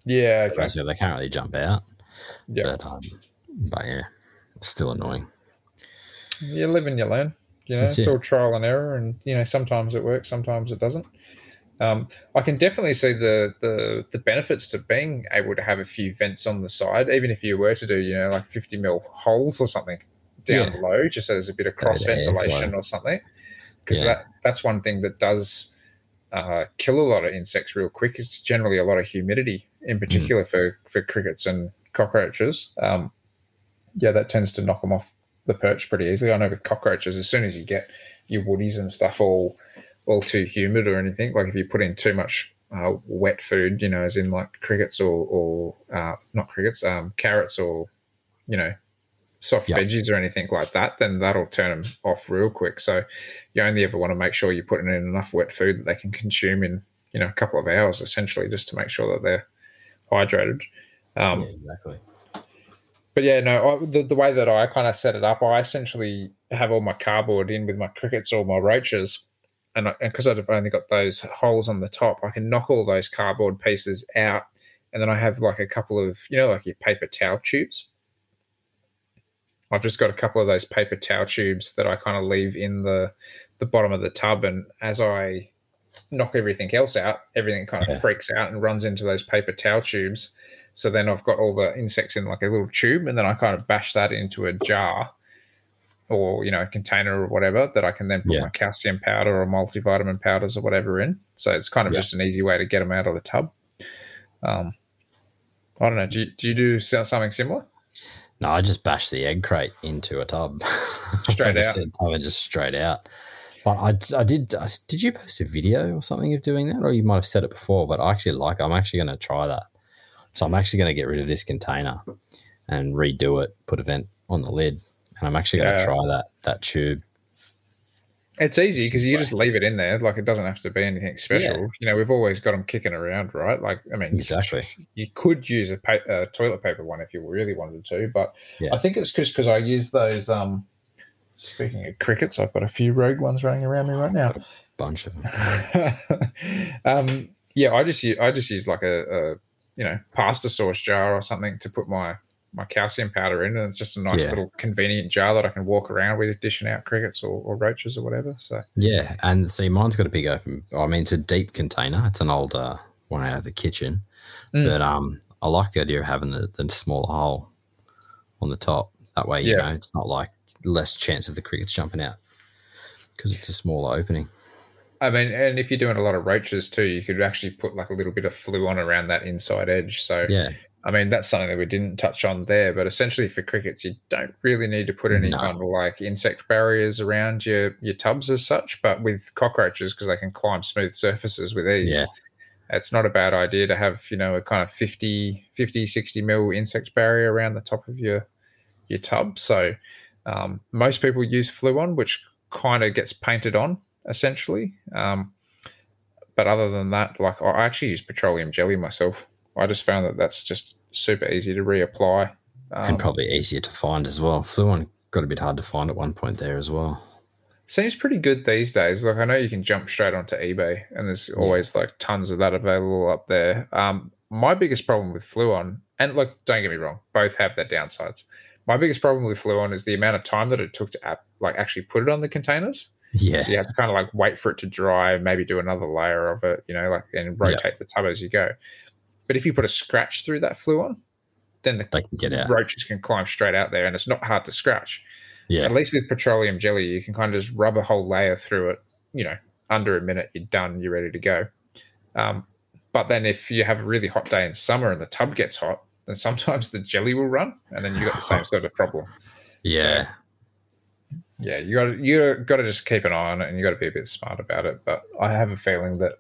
yeah, okay. So they can't really jump out. yeah, But um, but yeah, it's still annoying. you live and you learn. You know, That's it's it. all trial and error, and you know sometimes it works, sometimes it doesn't. Um, I can definitely see the, the the benefits to being able to have a few vents on the side, even if you were to do you know like fifty mil holes or something down Yeah. low, just so there's a bit of cross air ventilation flow. or something. Because Yeah. that that's one thing that does uh, kill a lot of insects real quick. Is generally a lot of humidity, in Mm. particular for for crickets and cockroaches. Um, yeah, that tends to knock them off the perch pretty easily. I know with cockroaches, as soon as you get your woodies and stuff all all too humid or anything, like if you put in too much uh, wet food, you know, as in like crickets or or uh, not crickets, um, carrots or you know, soft Yep. veggies or anything like that, then that'll turn them off real quick. So you only ever want to make sure you're putting in enough wet food that they can consume in you know a couple of hours, essentially, just to make sure that they're hydrated. Um, yeah, exactly. but yeah, no, I, the, the way that I kind of set it up, I essentially have all my cardboard in with my crickets or my roaches. And because I've only got those holes on the top, I can knock all those cardboard pieces out. And then I have like a couple of, you know, like your paper towel tubes. I've just got a couple of those paper towel tubes that I kind of leave in the, the bottom of the tub. And as I knock everything else out, everything kind of Yeah. freaks out and runs into those paper towel tubes. So then I've got all the insects in like a little tube, and then I kind of bash that into a jar or you know a container or whatever that I can then put Yeah. my calcium powder or multivitamin powders or whatever in. So it's kind of Yeah. just an easy way to get them out of the tub. Um, I don't know. Do you, do you do something similar? No, I just bashed the egg crate into a tub. Straight out. tub and just straight out. But I, I did. I, did you post a video or something of doing that, or you might have said it before? But I actually like. I'm actually going to try that. So I'm actually going to get rid of this container and redo it. Put a vent on the lid, and I'm actually going to Yeah. try that that tube. It's easy because you just leave it in there. Like it doesn't have to be anything special. You know, we've always got them kicking around, right? Like, I mean, Exactly. You could use a, pa- a toilet paper one if you really wanted to, but Yeah. I think it's just because I use those. Um, speaking of crickets, I've got a few rogue ones running around me right now. Bunch of them. um, yeah, I just use, I just use like a, a you know pasta sauce jar or something to put my my calcium powder in, and it's just a nice Yeah. little convenient jar that I can walk around with, dishing out crickets or, or roaches or whatever. So Yeah, and see, mine's got a big open. I mean, it's a deep container. It's an old uh, one out of the kitchen, Mm. but um, I like the idea of having the, the smaller hole on the top. That way, you Yeah. know, it's not like less chance of the crickets jumping out because it's a smaller opening. I mean, and if you're doing a lot of roaches too, you could actually put like a little bit of Fluon around that inside edge. So Yeah, I mean, that's something that we didn't touch on there, but essentially for crickets, you don't really need to put any No. kind of like insect barriers around your, your tubs as such. But with cockroaches, because they can climb smooth surfaces with ease, Yeah. it's not a bad idea to have, you know, a kind of 50, 50 60 mil insect barrier around the top of your, your tub. So um, most people use Fluon, which kind of gets painted on essentially. Um, but other than that, like I actually use petroleum jelly myself. I just found that that's just super easy to reapply. Um, and probably easier to find as well. Fluon got a bit hard to find at one point there as well. seems pretty good these days. Like I know you can jump straight onto eBay, and there's always like tons of that available up there. Um, my biggest problem with Fluon, and look, don't get me wrong, both have their downsides. My biggest problem with Fluon is the amount of time that it took to app, like actually put it on the containers. Yeah, So you have to kind of like wait for it to dry, maybe do another layer of it, you know, like and rotate the tub as you go. But if you put a scratch through that Fluon, then the they can get out. roaches can climb straight out there, and it's not hard to scratch. Yeah, At least with petroleum jelly, you can kind of just rub a whole layer through it. You know, under a minute, you're done. You're ready to go. Um, but then if you have a really hot day in summer and the tub gets hot, then sometimes the jelly will run, and then you've got the same sort of problem. yeah, Yeah, you got to you got to just keep an eye on it, and you got to be a bit smart about it. But I have a feeling that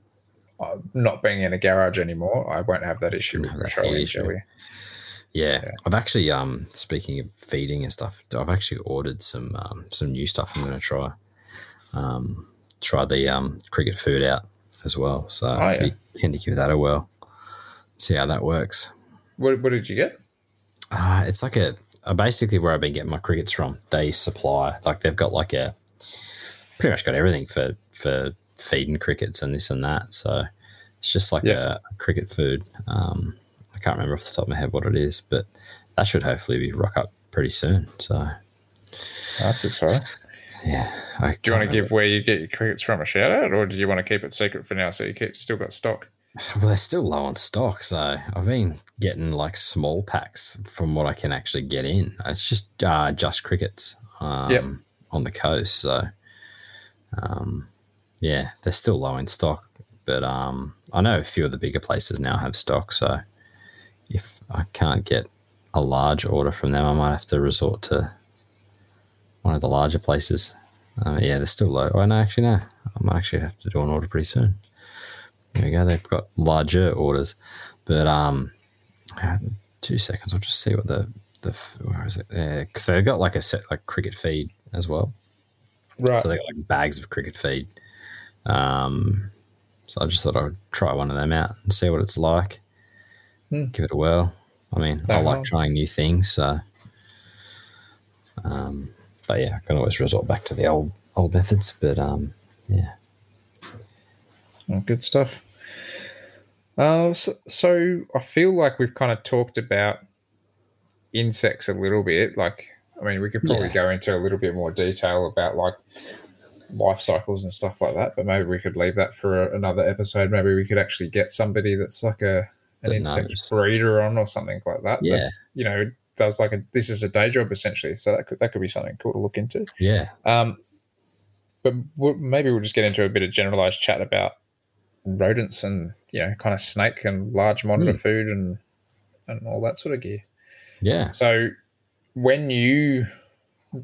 not being in a garage anymore, I won't have that issue with that petroleum issue. jelly. yeah, Yeah. I've actually um speaking of feeding and stuff, I've actually ordered some um, some new stuff. I'm going to try um try the um cricket food out as well. So Oh, yeah. be keen to give that a whirl. See how that works. What, what did you get? Uh, it's like a, uh, basically where I've been getting my crickets from. They supply like they've got like a pretty much got everything for for feeding crickets and this and that. So it's just like Yeah. a, cricket food. Um, I can't remember off the top of my head what it is, but that should hopefully be rock up pretty soon. So That's exciting. yeah, I Do you want to give where you get your crickets from a shout out, or do you want to keep it secret for now so you keep still got stock? Well, they're still low on stock, so I've been getting like small packs from what I can actually get in. It's just uh, just crickets um, Yep. on the coast, so um, yeah, they're still low in stock. But um, I know a few of the bigger places now have stock, so if I can't get a large order from them, I might have to resort to one of the larger places. Uh, yeah, they're still low. Oh no, actually no, I might actually have to do an order pretty soon. There we go. They've got larger orders, but um, two seconds. I'll just see what the the where is it? Yeah, so they've got like a set like cricket feed as well. Right. So they got like bags of cricket feed. Um, so I just thought I would try one of them out and see what it's like. Hmm. Give it a whirl. I mean, I like trying new things. So, um, but yeah, I can always resort back to the old old methods. But um, yeah, Oh, good stuff. Uh, so, so I feel like we've kind of talked about insects a little bit. Like, I mean, we could probably Yeah. go into a little bit more detail about like life cycles and stuff like that, but maybe we could leave that for another episode. Maybe we could actually get somebody that's like a an That insect knows. breeder on or something like that. Yeah. that's, you know, does like a this is a day job essentially. So that could that could be something cool to look into. yeah, Um, but we'll, maybe we'll just get into a bit of generalized chat about rodents and you know, kind of snake and large monitor food and and all that sort of gear. yeah. So when you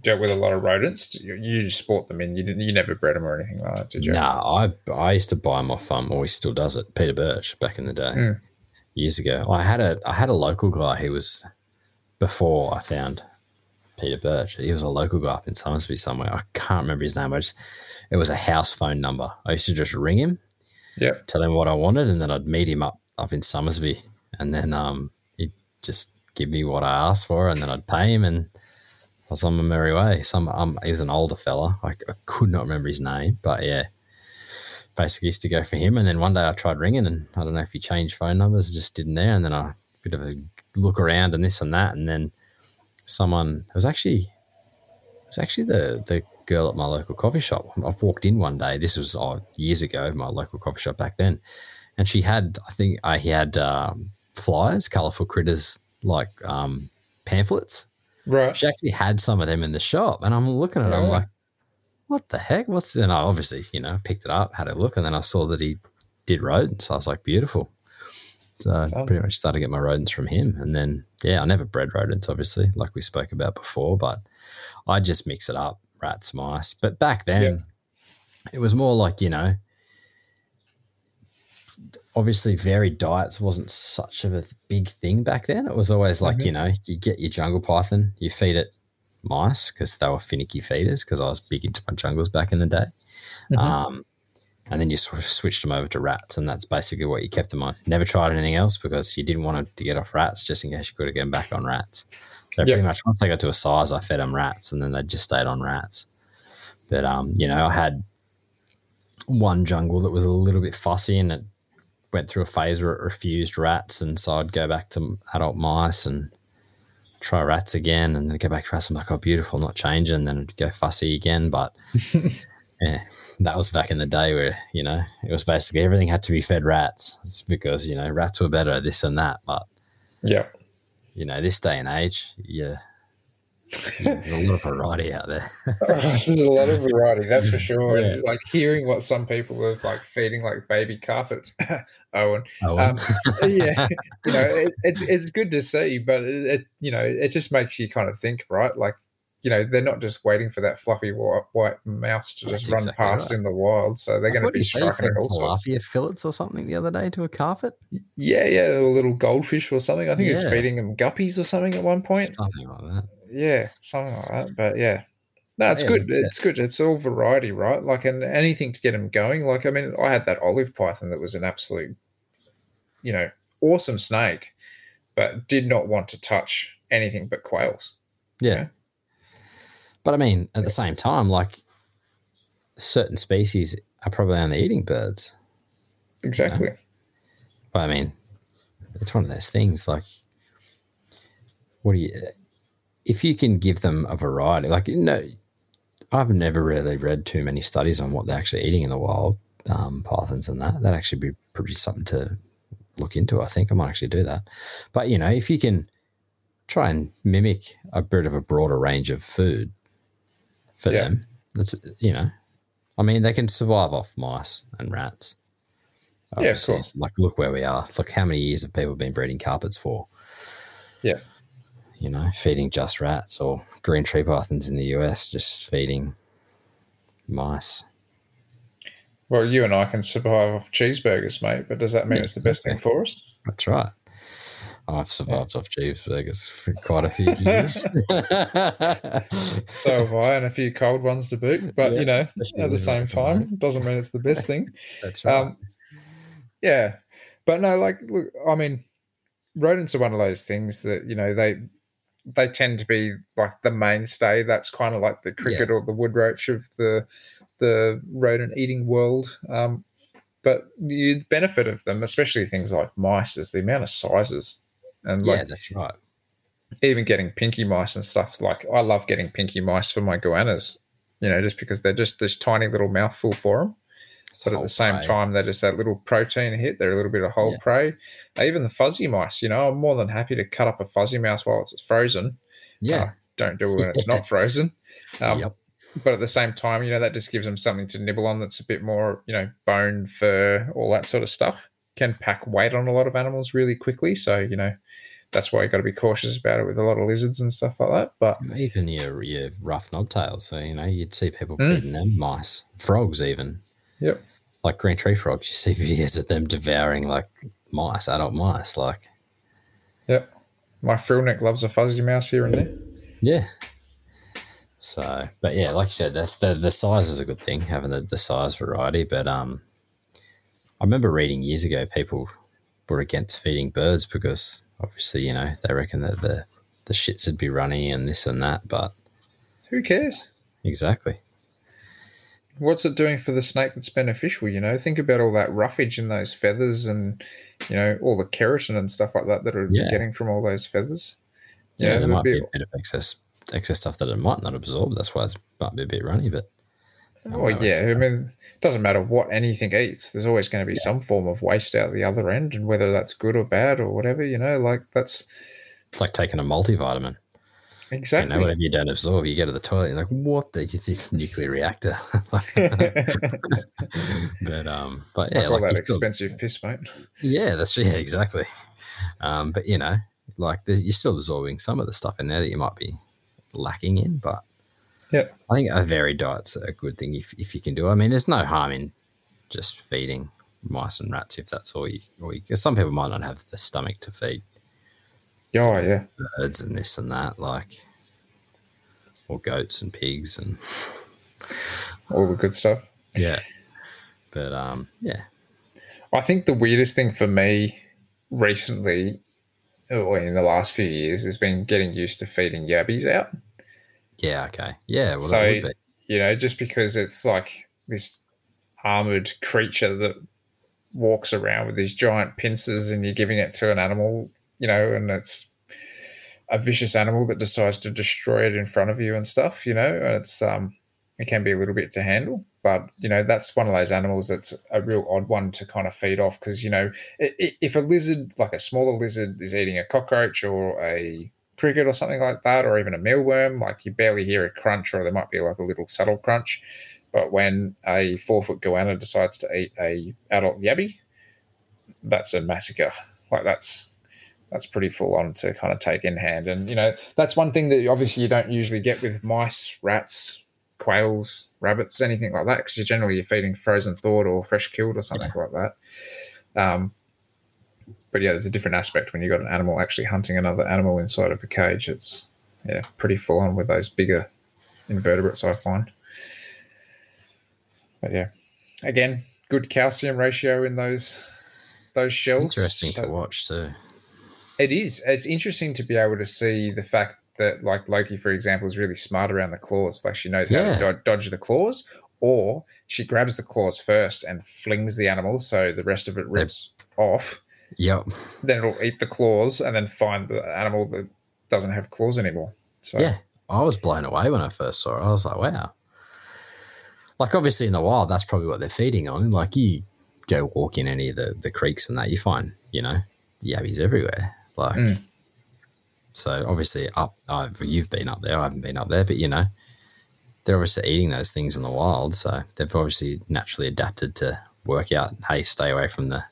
dealt with a lot of rodents, you, you just bought them in. You didn't. You never bred them or anything like that, did you? No, I I used to buy them off um, or he still does it. Peter Birch back in the day, Mm. years ago. I had a I had a local guy. He was before I found Peter Birch. He was a local guy up in Somersby somewhere. I can't remember his name. I just it was a house phone number. I used to just ring him, Yeah. tell him what I wanted, and then I'd meet him up up in Somersby, and then um he'd just give me what I asked for, and then I'd pay him, and I was on my merry way. Some um, he was an older fella. I, I could not remember his name, but yeah, basically used to go for him. And then one day I tried ringing, and I don't know if he changed phone numbers, just didn't there. And then I bit of a look around and this and that, and then someone it was actually it was actually the the girl at my local coffee shop. I've walked in one day. This was oh, years ago, my local coffee shop back then, and she had I think I he had um, flyers, colourful critters like um, pamphlets Right. she actually had some of them in the shop, and I'm looking at it. I'm like, "What the heck? What's?" And I obviously, you know, picked it up, had a look, and then I saw that he did rodents. I was like, "Beautiful." So I pretty much started to get my rodents from him, and then yeah, I never bred rodents, obviously, like we spoke about before, but I just mix it up, rats, mice. But back then, it was more like you know. Obviously, varied diets wasn't such of a big thing back then. It was always like, Mhm. you know, you get your jungle python, you feed it mice because they were finicky feeders because I was big into my jungles back in the day. Mhm. Um, and then you sort of switched them over to rats, and that's basically what you kept them on. Never tried anything else because you didn't want to get off rats just in case you could have gone back on rats. So Yeah. pretty much once they got to a size, I fed them rats, and then they just stayed on rats. But um, you know, I had one jungle that was a little bit fussy, and it went through a phase where it refused rats, and so I'd go back to adult mice and try rats again, and then go back to rats. I'm like, oh, beautiful, not changing. Then it'd go fussy again, but yeah, that was back in the day where you know it was basically everything had to be fed rats it's because you know rats were better this and that, but Yeah. you know this day and age, yeah. There's a lot of variety out there. There's a lot of variety, that's for sure. Yeah. And like hearing what some people are like feeding like baby carpets. Owen, Oh, Um, yeah, you know, it, it's it's good to see, but it, it you know it just makes you kind of think, right? Like, you know, they're not just waiting for that fluffy white, white mouse to That's just run exactly past right. in the wild, so they're going to be striking at all sorts. tilapia fillets or something the other day to a carpet? Yeah, yeah, a little goldfish or something. I think it's Yeah. feeding them guppies or something at one point. Something like that. Yeah, something like that. But yeah, no, it's Yeah, good. it. It's good. It's all variety, right? Like, and anything to get them going. Like, I mean, I had that olive python that was an absolute, you know, awesome snake, but did not want to touch anything but quails. Yeah. But I mean, at the same time, like certain species are probably only eating birds. Exactly. But I mean, it's one of those things. Like, what do you? If you can give them a variety, like you know, I've never really read too many studies on what they're actually eating in the wild, um, pythons and that. That'd actually be pretty something to look into. I think I might actually do that. But you know, if you can try and mimic a bit of a broader range of food for Yeah. them, that's you know, I mean, they can survive off mice and rats. Yeah, of course. Like, look where we are. Look how many years have people been breeding carpets for? Yeah. You know, feeding just rats or green tree pythons in the US, just feeding mice. Well, you and I can survive off cheeseburgers, mate. But does that mean Yeah, it's the best thing for us? That's right. I've survived off cheeseburgers for quite a few years. So have I, and a few cold ones to boot. But Yeah, you know, at the same time. doesn't mean it's the best thing. That's right. Um, yeah, but no, like, look, I mean, rodents are one of those things that you know they they tend to be like the mainstay. That's kind of like the cricket or the wood roach of the the rodent eating world. Um, but the benefit of them, especially things like mice, is the amount of sizes and like yeah, that's right. even getting pinky mice and stuff. Like I love getting pinky mice for my goannas, you know, just because they're just this tiny little mouthful for them. But at the same prey. time, they're just that little protein hit. They're a little bit of whole Yeah. prey. Even the fuzzy mice, you know, I'm more than happy to cut up a fuzzy mouse while it's frozen. yeah, Don't do it when it's not frozen. Um, yep, But at the same time, you know, that just gives them something to nibble on that's a bit more, you know, bone, fur, all that sort of stuff. Can pack weight on a lot of animals really quickly. So, you know, that's why you got to be cautious about it with a lot of lizards and stuff like that. But even your your rough knobtails. So you know, you'd see people Mm. feeding them mice, frogs, even. Yep. Like green tree frogs, you see videos of them devouring like mice, adult mice. Like, yep. my frill neck loves a fuzzy mouse here and there. yeah. So, but yeah, like you said, that's the the size is a good thing, having the, the size variety. But um, I remember reading years ago people were against feeding birds because obviously you know they reckon that the the shits would be runny and this and that. But Who cares? exactly, What's it doing for the snake that's beneficial? You know, think about all that roughage in those feathers and, you know, all the keratin and stuff like that that are Yeah. getting from all those feathers. yeah, there there'd might be a bit of excess excess stuff that it might not absorb. That's why it might be a bit runny. But Oh, yeah. I mean, it doesn't matter what anything eats, there's always going to be some form of waste out the other end, and whether that's good or bad or whatever, you know, like that's it's like taking a multivitamin. Exactly. You know, whatever you don't absorb, you go to the toilet. You're like, what the this nuclear reactor? but um, but yeah, like that you still- expensive piss, mate. yeah, that's yeah, exactly. Um, but you know, like you're still absorbing some of the stuff in there that you might be lacking in. But Yeah. I think a varied diet's a good thing if if you can do. it. I mean, there's no harm in just feeding mice and rats if that's all you. Or you some people might not have the stomach to feed Oh, yeah. birds and this and that, like or goats and pigs and All the good stuff. yeah. But um, yeah, I think the weirdest thing for me recently, or in the last few years, has been getting used to feeding yabbies out. yeah, okay, yeah. Well, So-. You know, just because it's like this armored creature that walks around with these giant pincers and you're giving it to an animal, you know, and it's a vicious animal that decides to destroy it in front of you and stuff, you know, and it's um it can be a little bit to handle, but you know that's one of those animals that's a real odd one to kind of feed off because you know if a lizard, like a smaller lizard, is eating a cockroach or a cricket or something like that, or even a mealworm, like you barely hear a crunch, or there might be like a little subtle crunch. But when a four foot goanna decides to eat a adult yabby, that's a massacre. Like that's that's pretty full on to kind of take in hand. And you know, that's one thing that obviously you don't usually get with mice, rats, quails, rabbits, anything like that, because you're generally you're feeding frozen thawed or fresh killed or something like that. Um, but yeah, there's a different aspect when you've got an animal actually hunting another animal inside of a cage. It's yeah, pretty full on with those bigger invertebrates, I find. But yeah, again, good calcium ratio in those those It's shells. interesting So- to watch too. It is. It's interesting to be able to see the fact that, like Loki, for example, is really smart around the claws. Like she knows how to dodge, the claws, or she grabs the claws first and flings the animal, so the rest of it rips off. Yep. Then it'll eat the claws and then find the animal that doesn't have claws anymore. So Yeah. I was blown away when I first saw it. I was like, wow. Like obviously in the wild, that's probably what they're feeding on. Like you go walk in any of the, the creeks and that, you find, you know, yabbies everywhere. Like Mm. so obviously up i you've been up there, I haven't been up there, but you know, they're obviously eating those things in the wild. So they've obviously naturally adapted to work out, hey, stay away from the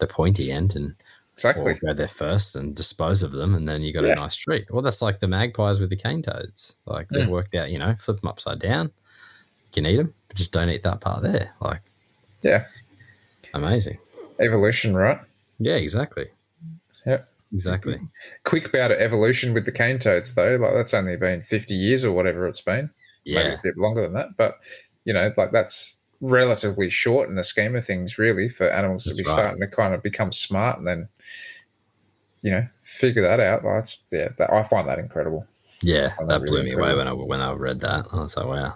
the pointy end and exactly. go there first and dispose of them, and then you got Yeah. a nice treat. Well, that's like the magpies with the cane toads. Like they've worked out, you know, flip them upside down. You can eat them, but just don't eat that part there. Like, Yeah. amazing. Evolution, right? Yeah, exactly. Yep. Exactly. Quick bout of evolution with the cane toads, though. Like that's only been fifty years or whatever it's been. Yeah. maybe a bit longer than that. But you know, like that's relatively short in the scheme of things, really, for animals to be right. starting to kind of become smart and then, you know, figure that out. Like, that's yeah, that, I find that incredible. Yeah, Oh, that really blew me away when I when I read that. I was like, wow.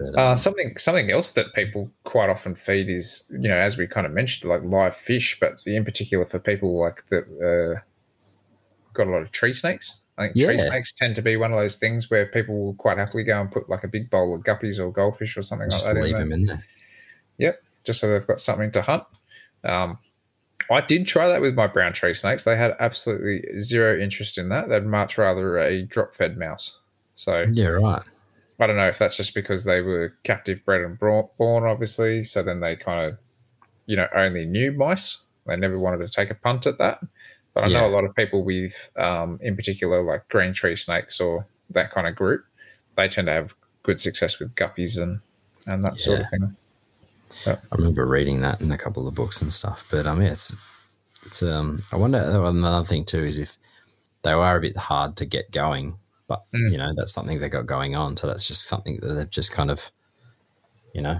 Uh, um, something something else that people quite often feed is, you know, as we kind of mentioned, like live fish, but in particular for people like that uh, got a lot of tree snakes. I think tree snakes tend to be one of those things where people will quite happily go and put like a big bowl of guppies or goldfish or something just like that in leave there. them in there. Yep, just so they've got something to hunt. Um, I did try that with my brown tree snakes. They had absolutely zero interest in that. They'd much rather a drop fed mouse. So Yeah, right. I don't know if that's just because they were captive bred and born, obviously. So then they kind of, you know, only knew mice. They never wanted to take a punt at that. But I know a lot of people with, um, in particular, like green tree snakes or that kind of group, they tend to have good success with guppies and, and that sort of thing. I remember reading that in a couple of books and stuff. But um, yeah, it's it's um. I wonder another thing too is if they are a bit hard to get going, but Mm. you know that's something they got going on. So that's just something that they've just kind of, you know,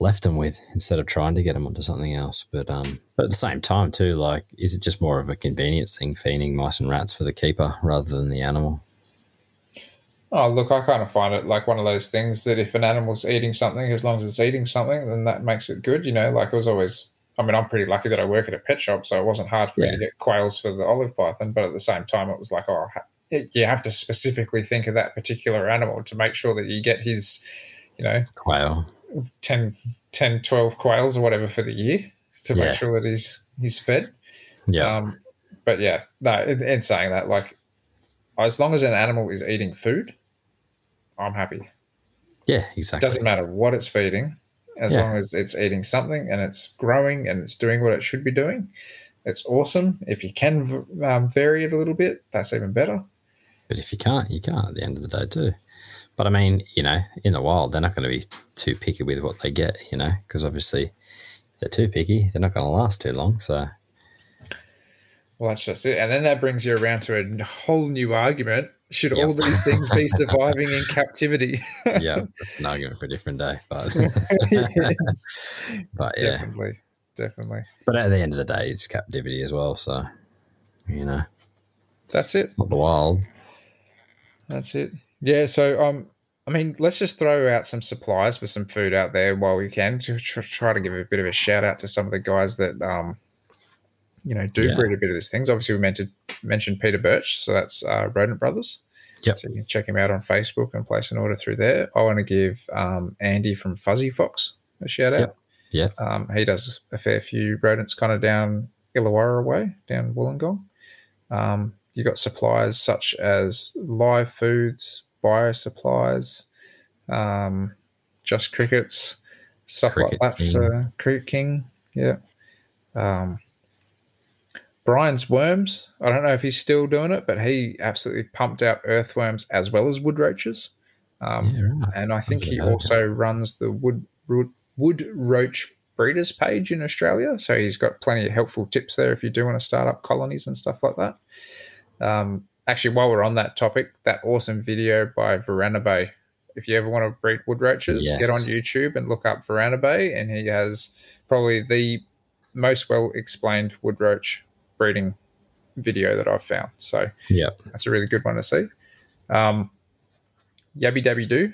left them with instead of trying to get them onto something else. But um, but at the same time too, like, is it just more of a convenience thing, feeding mice and rats for the keeper rather than the animal? Oh, look, I kind of find it like one of those things that if an animal's eating something, as long as it's eating something, then that makes it good. You know, like it was always, I mean, I'm pretty lucky that I work at a pet shop, so it wasn't hard for me to get quails for the olive python. But at the same time, it was like, oh, you have to specifically think of that particular animal to make sure that you get his, you know, Quail. 10, 10 12 quails or whatever for the year to Yeah. make sure that he's, he's fed. Yeah. Um, but yeah, no, in, in saying that, like, as long as an animal is eating food, I'm happy. yeah. It Exactly. doesn't matter what it's feeding, as Yeah. long as it's eating something and it's growing and it's doing what it should be doing. It's awesome. If you can um, vary it a little bit, that's even better. But if you can't, you can't at the end of the day too. But I mean, you know, in the wild, they're not going to be too picky with what they get, you know, because obviously, if they're too picky, they're not going to last too long. So Well, that's just it. And then that brings you around to a whole new argument. Should Yep. all these things be surviving in captivity? yeah, that's an argument for a different day. But but yeah, Definitely. Definitely. but at the end of the day, it's captivity as well. So you know, That's it. not the wild. That's it. Yeah. So, um, I mean, let's just throw out some supplies for some food out there while we can to tr- try to give a bit of a shout out to some of the guys that, um, you know, do Yeah. breed a bit of these things. Obviously, we meant to mention Peter Birch, so that's uh, Rodent Brothers. Yep. So you can check him out on Facebook and place an order through there. I want to give um, Andy from Fuzzy Fox a shout out. Yep. Yeah. Um, he does a fair few rodents kind of down Illawarra way, down Wollongong. Um, you got supplies such as live foods, bio supplies, um, just crickets, stuff Cricket like that King. for Cricket King. Yeah. Um, Brian's worms. I don't know if he's still doing it, but he absolutely pumped out earthworms as well as wood roaches. Um, yeah, right. and I think he also runs the wood, wood wood roach breeders page in Australia. So he's got plenty of helpful tips there if you do want to start up colonies and stuff like that. Um, actually, while we're on that topic, that awesome video by Varanabe. If you ever want to breed wood roaches, Yes. get on YouTube and look up Varanabe, and he has probably the most well explained wood roach breeding video that I've found. So Yep. that's a really good one to see. Um, Yabby Dabby Doo,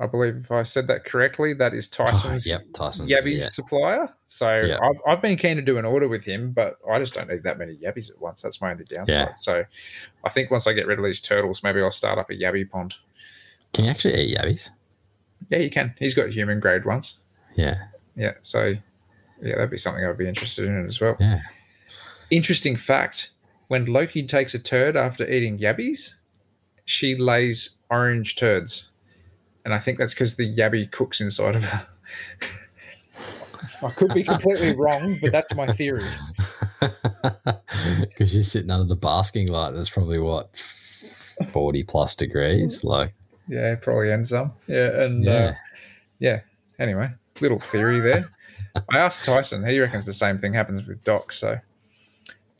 I believe if I said that correctly, that is oh, Tyson's yep. Tyson's. Yabby's Yeah. supplier. So Yeah. I've, I've been keen to do an order with him, but I just don't need that many Yabbies at once. That's my only downside. Yeah. So I think once I get rid of these turtles, maybe I'll start up a Yabby pond. Can you actually eat yabbies? Yeah, you can. He's got human grade ones. Yeah. Yeah. So yeah, that'd be something I'd be interested in as well. Yeah. Interesting fact when Loki takes a turd after eating Yabbies, she lays orange turds. And I think that's because the Yabby cooks inside of her. I could be completely wrong, but that's my theory. Because you're sitting under the basking light. That's probably what forty plus degrees. Like, Yeah, probably and some. Yeah, and yeah. uh, yeah. Anyway, little theory there. I asked Tyson. He reckons the same thing happens with Doc. So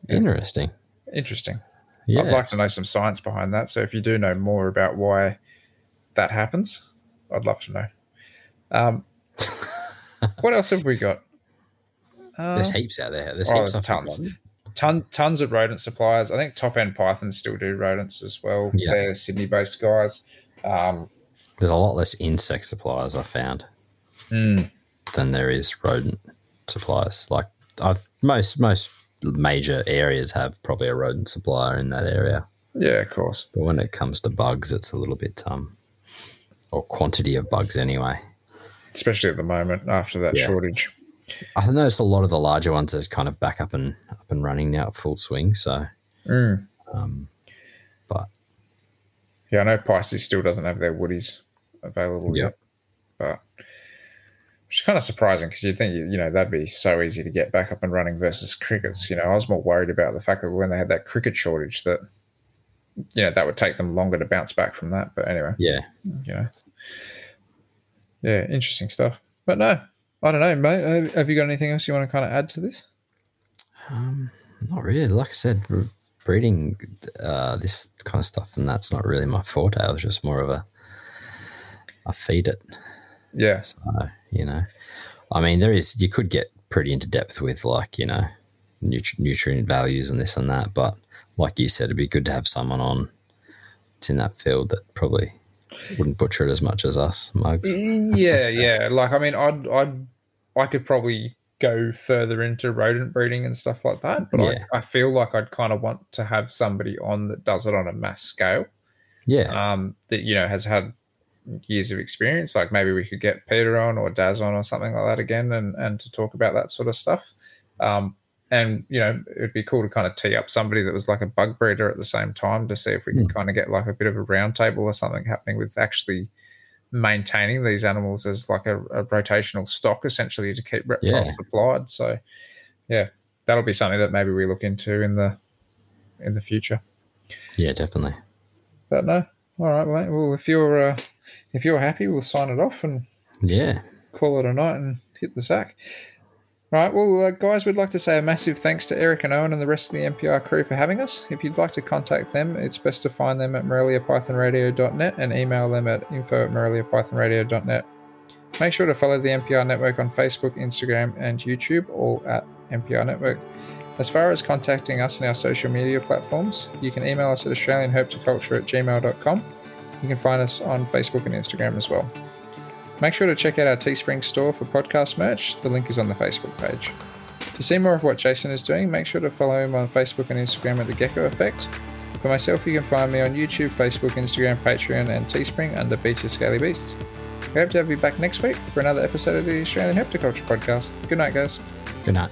Interesting. interesting. Yeah. I'd like to know some science behind that. So if you do know more about why that happens, I'd love to know. Um, what else have we got? Uh, There's heaps out there. There's oh, heaps there's I've tons. ton, tons of rodent suppliers. I think Top End Pythons still do rodents as well. Yeah. They're Sydney based guys. Um, There's a lot less insect suppliers I found mm, than there is rodent suppliers. Like I, most most major areas have probably a rodent supplier in that area. yeah, of course. But when it comes to bugs, it's a little bit um, or quantity of bugs anyway. Especially at the moment after that Yeah. shortage. I noticed a lot of the larger ones are kind of back up and up and running now at full swing. So, Mm. um, but Yeah, I know Pisces still doesn't have their woodies available Yep. yet, but which is kind of surprising because you'd think you know that'd be so easy to get back up and running versus crickets. You know, I was more worried about the fact that when they had that cricket shortage that you know that would take them longer to bounce back from that. But anyway, yeah, you know, yeah, interesting stuff. But no, I don't know, mate. Have- you got anything else you want to kind of add to this? um, not really. Like I said, breeding uh, this kind of stuff, and that's not really my forte. I was just more of a I feed it. Yeah, So, you know, I mean, there is, you could get pretty into depth with like, you know, nutri- nutrient values and this and that. But like you said, it'd be good to have someone on that's in that field that probably wouldn't butcher it as much as us mugs. yeah, yeah. Like, I mean, I'd, I'd, I could probably go further into rodent breeding and stuff like that, but Yeah. I, I feel like I'd kind of want to have somebody on that does it on a mass scale. Yeah. Um, that you know has had years of experience. Like maybe we could get Peter on or Daz on or something like that again, and and to talk about that sort of stuff. Um, and you know, it'd be cool to kind of tee up somebody that was like a bug breeder at the same time to see if we could kind of get like a bit of a roundtable or something happening with actually maintaining these animals as like a, a rotational stock essentially to keep reptiles Yeah. supplied. So yeah, that'll be something that maybe we look into in the in the future. Yeah, definitely. But no, all right, well, mate. well if you're uh, if you're happy, we'll sign it off and Yeah. call it a night and hit the sack. Right, well, uh, guys, we'd like to say a massive thanks to Eric and Owen and the rest of the MPR crew for having us. If you'd like to contact them, it's best to find them at moreliapythonradio.net and email them at info at moreliapythonradio.net. Make sure to follow the MPR network on Facebook, Instagram, and YouTube, all at MPR Network. As far as contacting us in our social media platforms, you can email us at australianherpetoculture at gmail.com. You can find us on Facebook and Instagram as well. Make sure to check out our Teespring store for podcast merch. The link is on the Facebook page. To see more of what Jason is doing, make sure to follow him on Facebook and Instagram at The Gecko Effect. For myself, you can find me on YouTube, Facebook, Instagram, Patreon, and Teespring under Beaches Scaly Beasts. We hope to have you back next week for another episode of the Australian Herpetoculture Podcast. Good night, guys. Good night.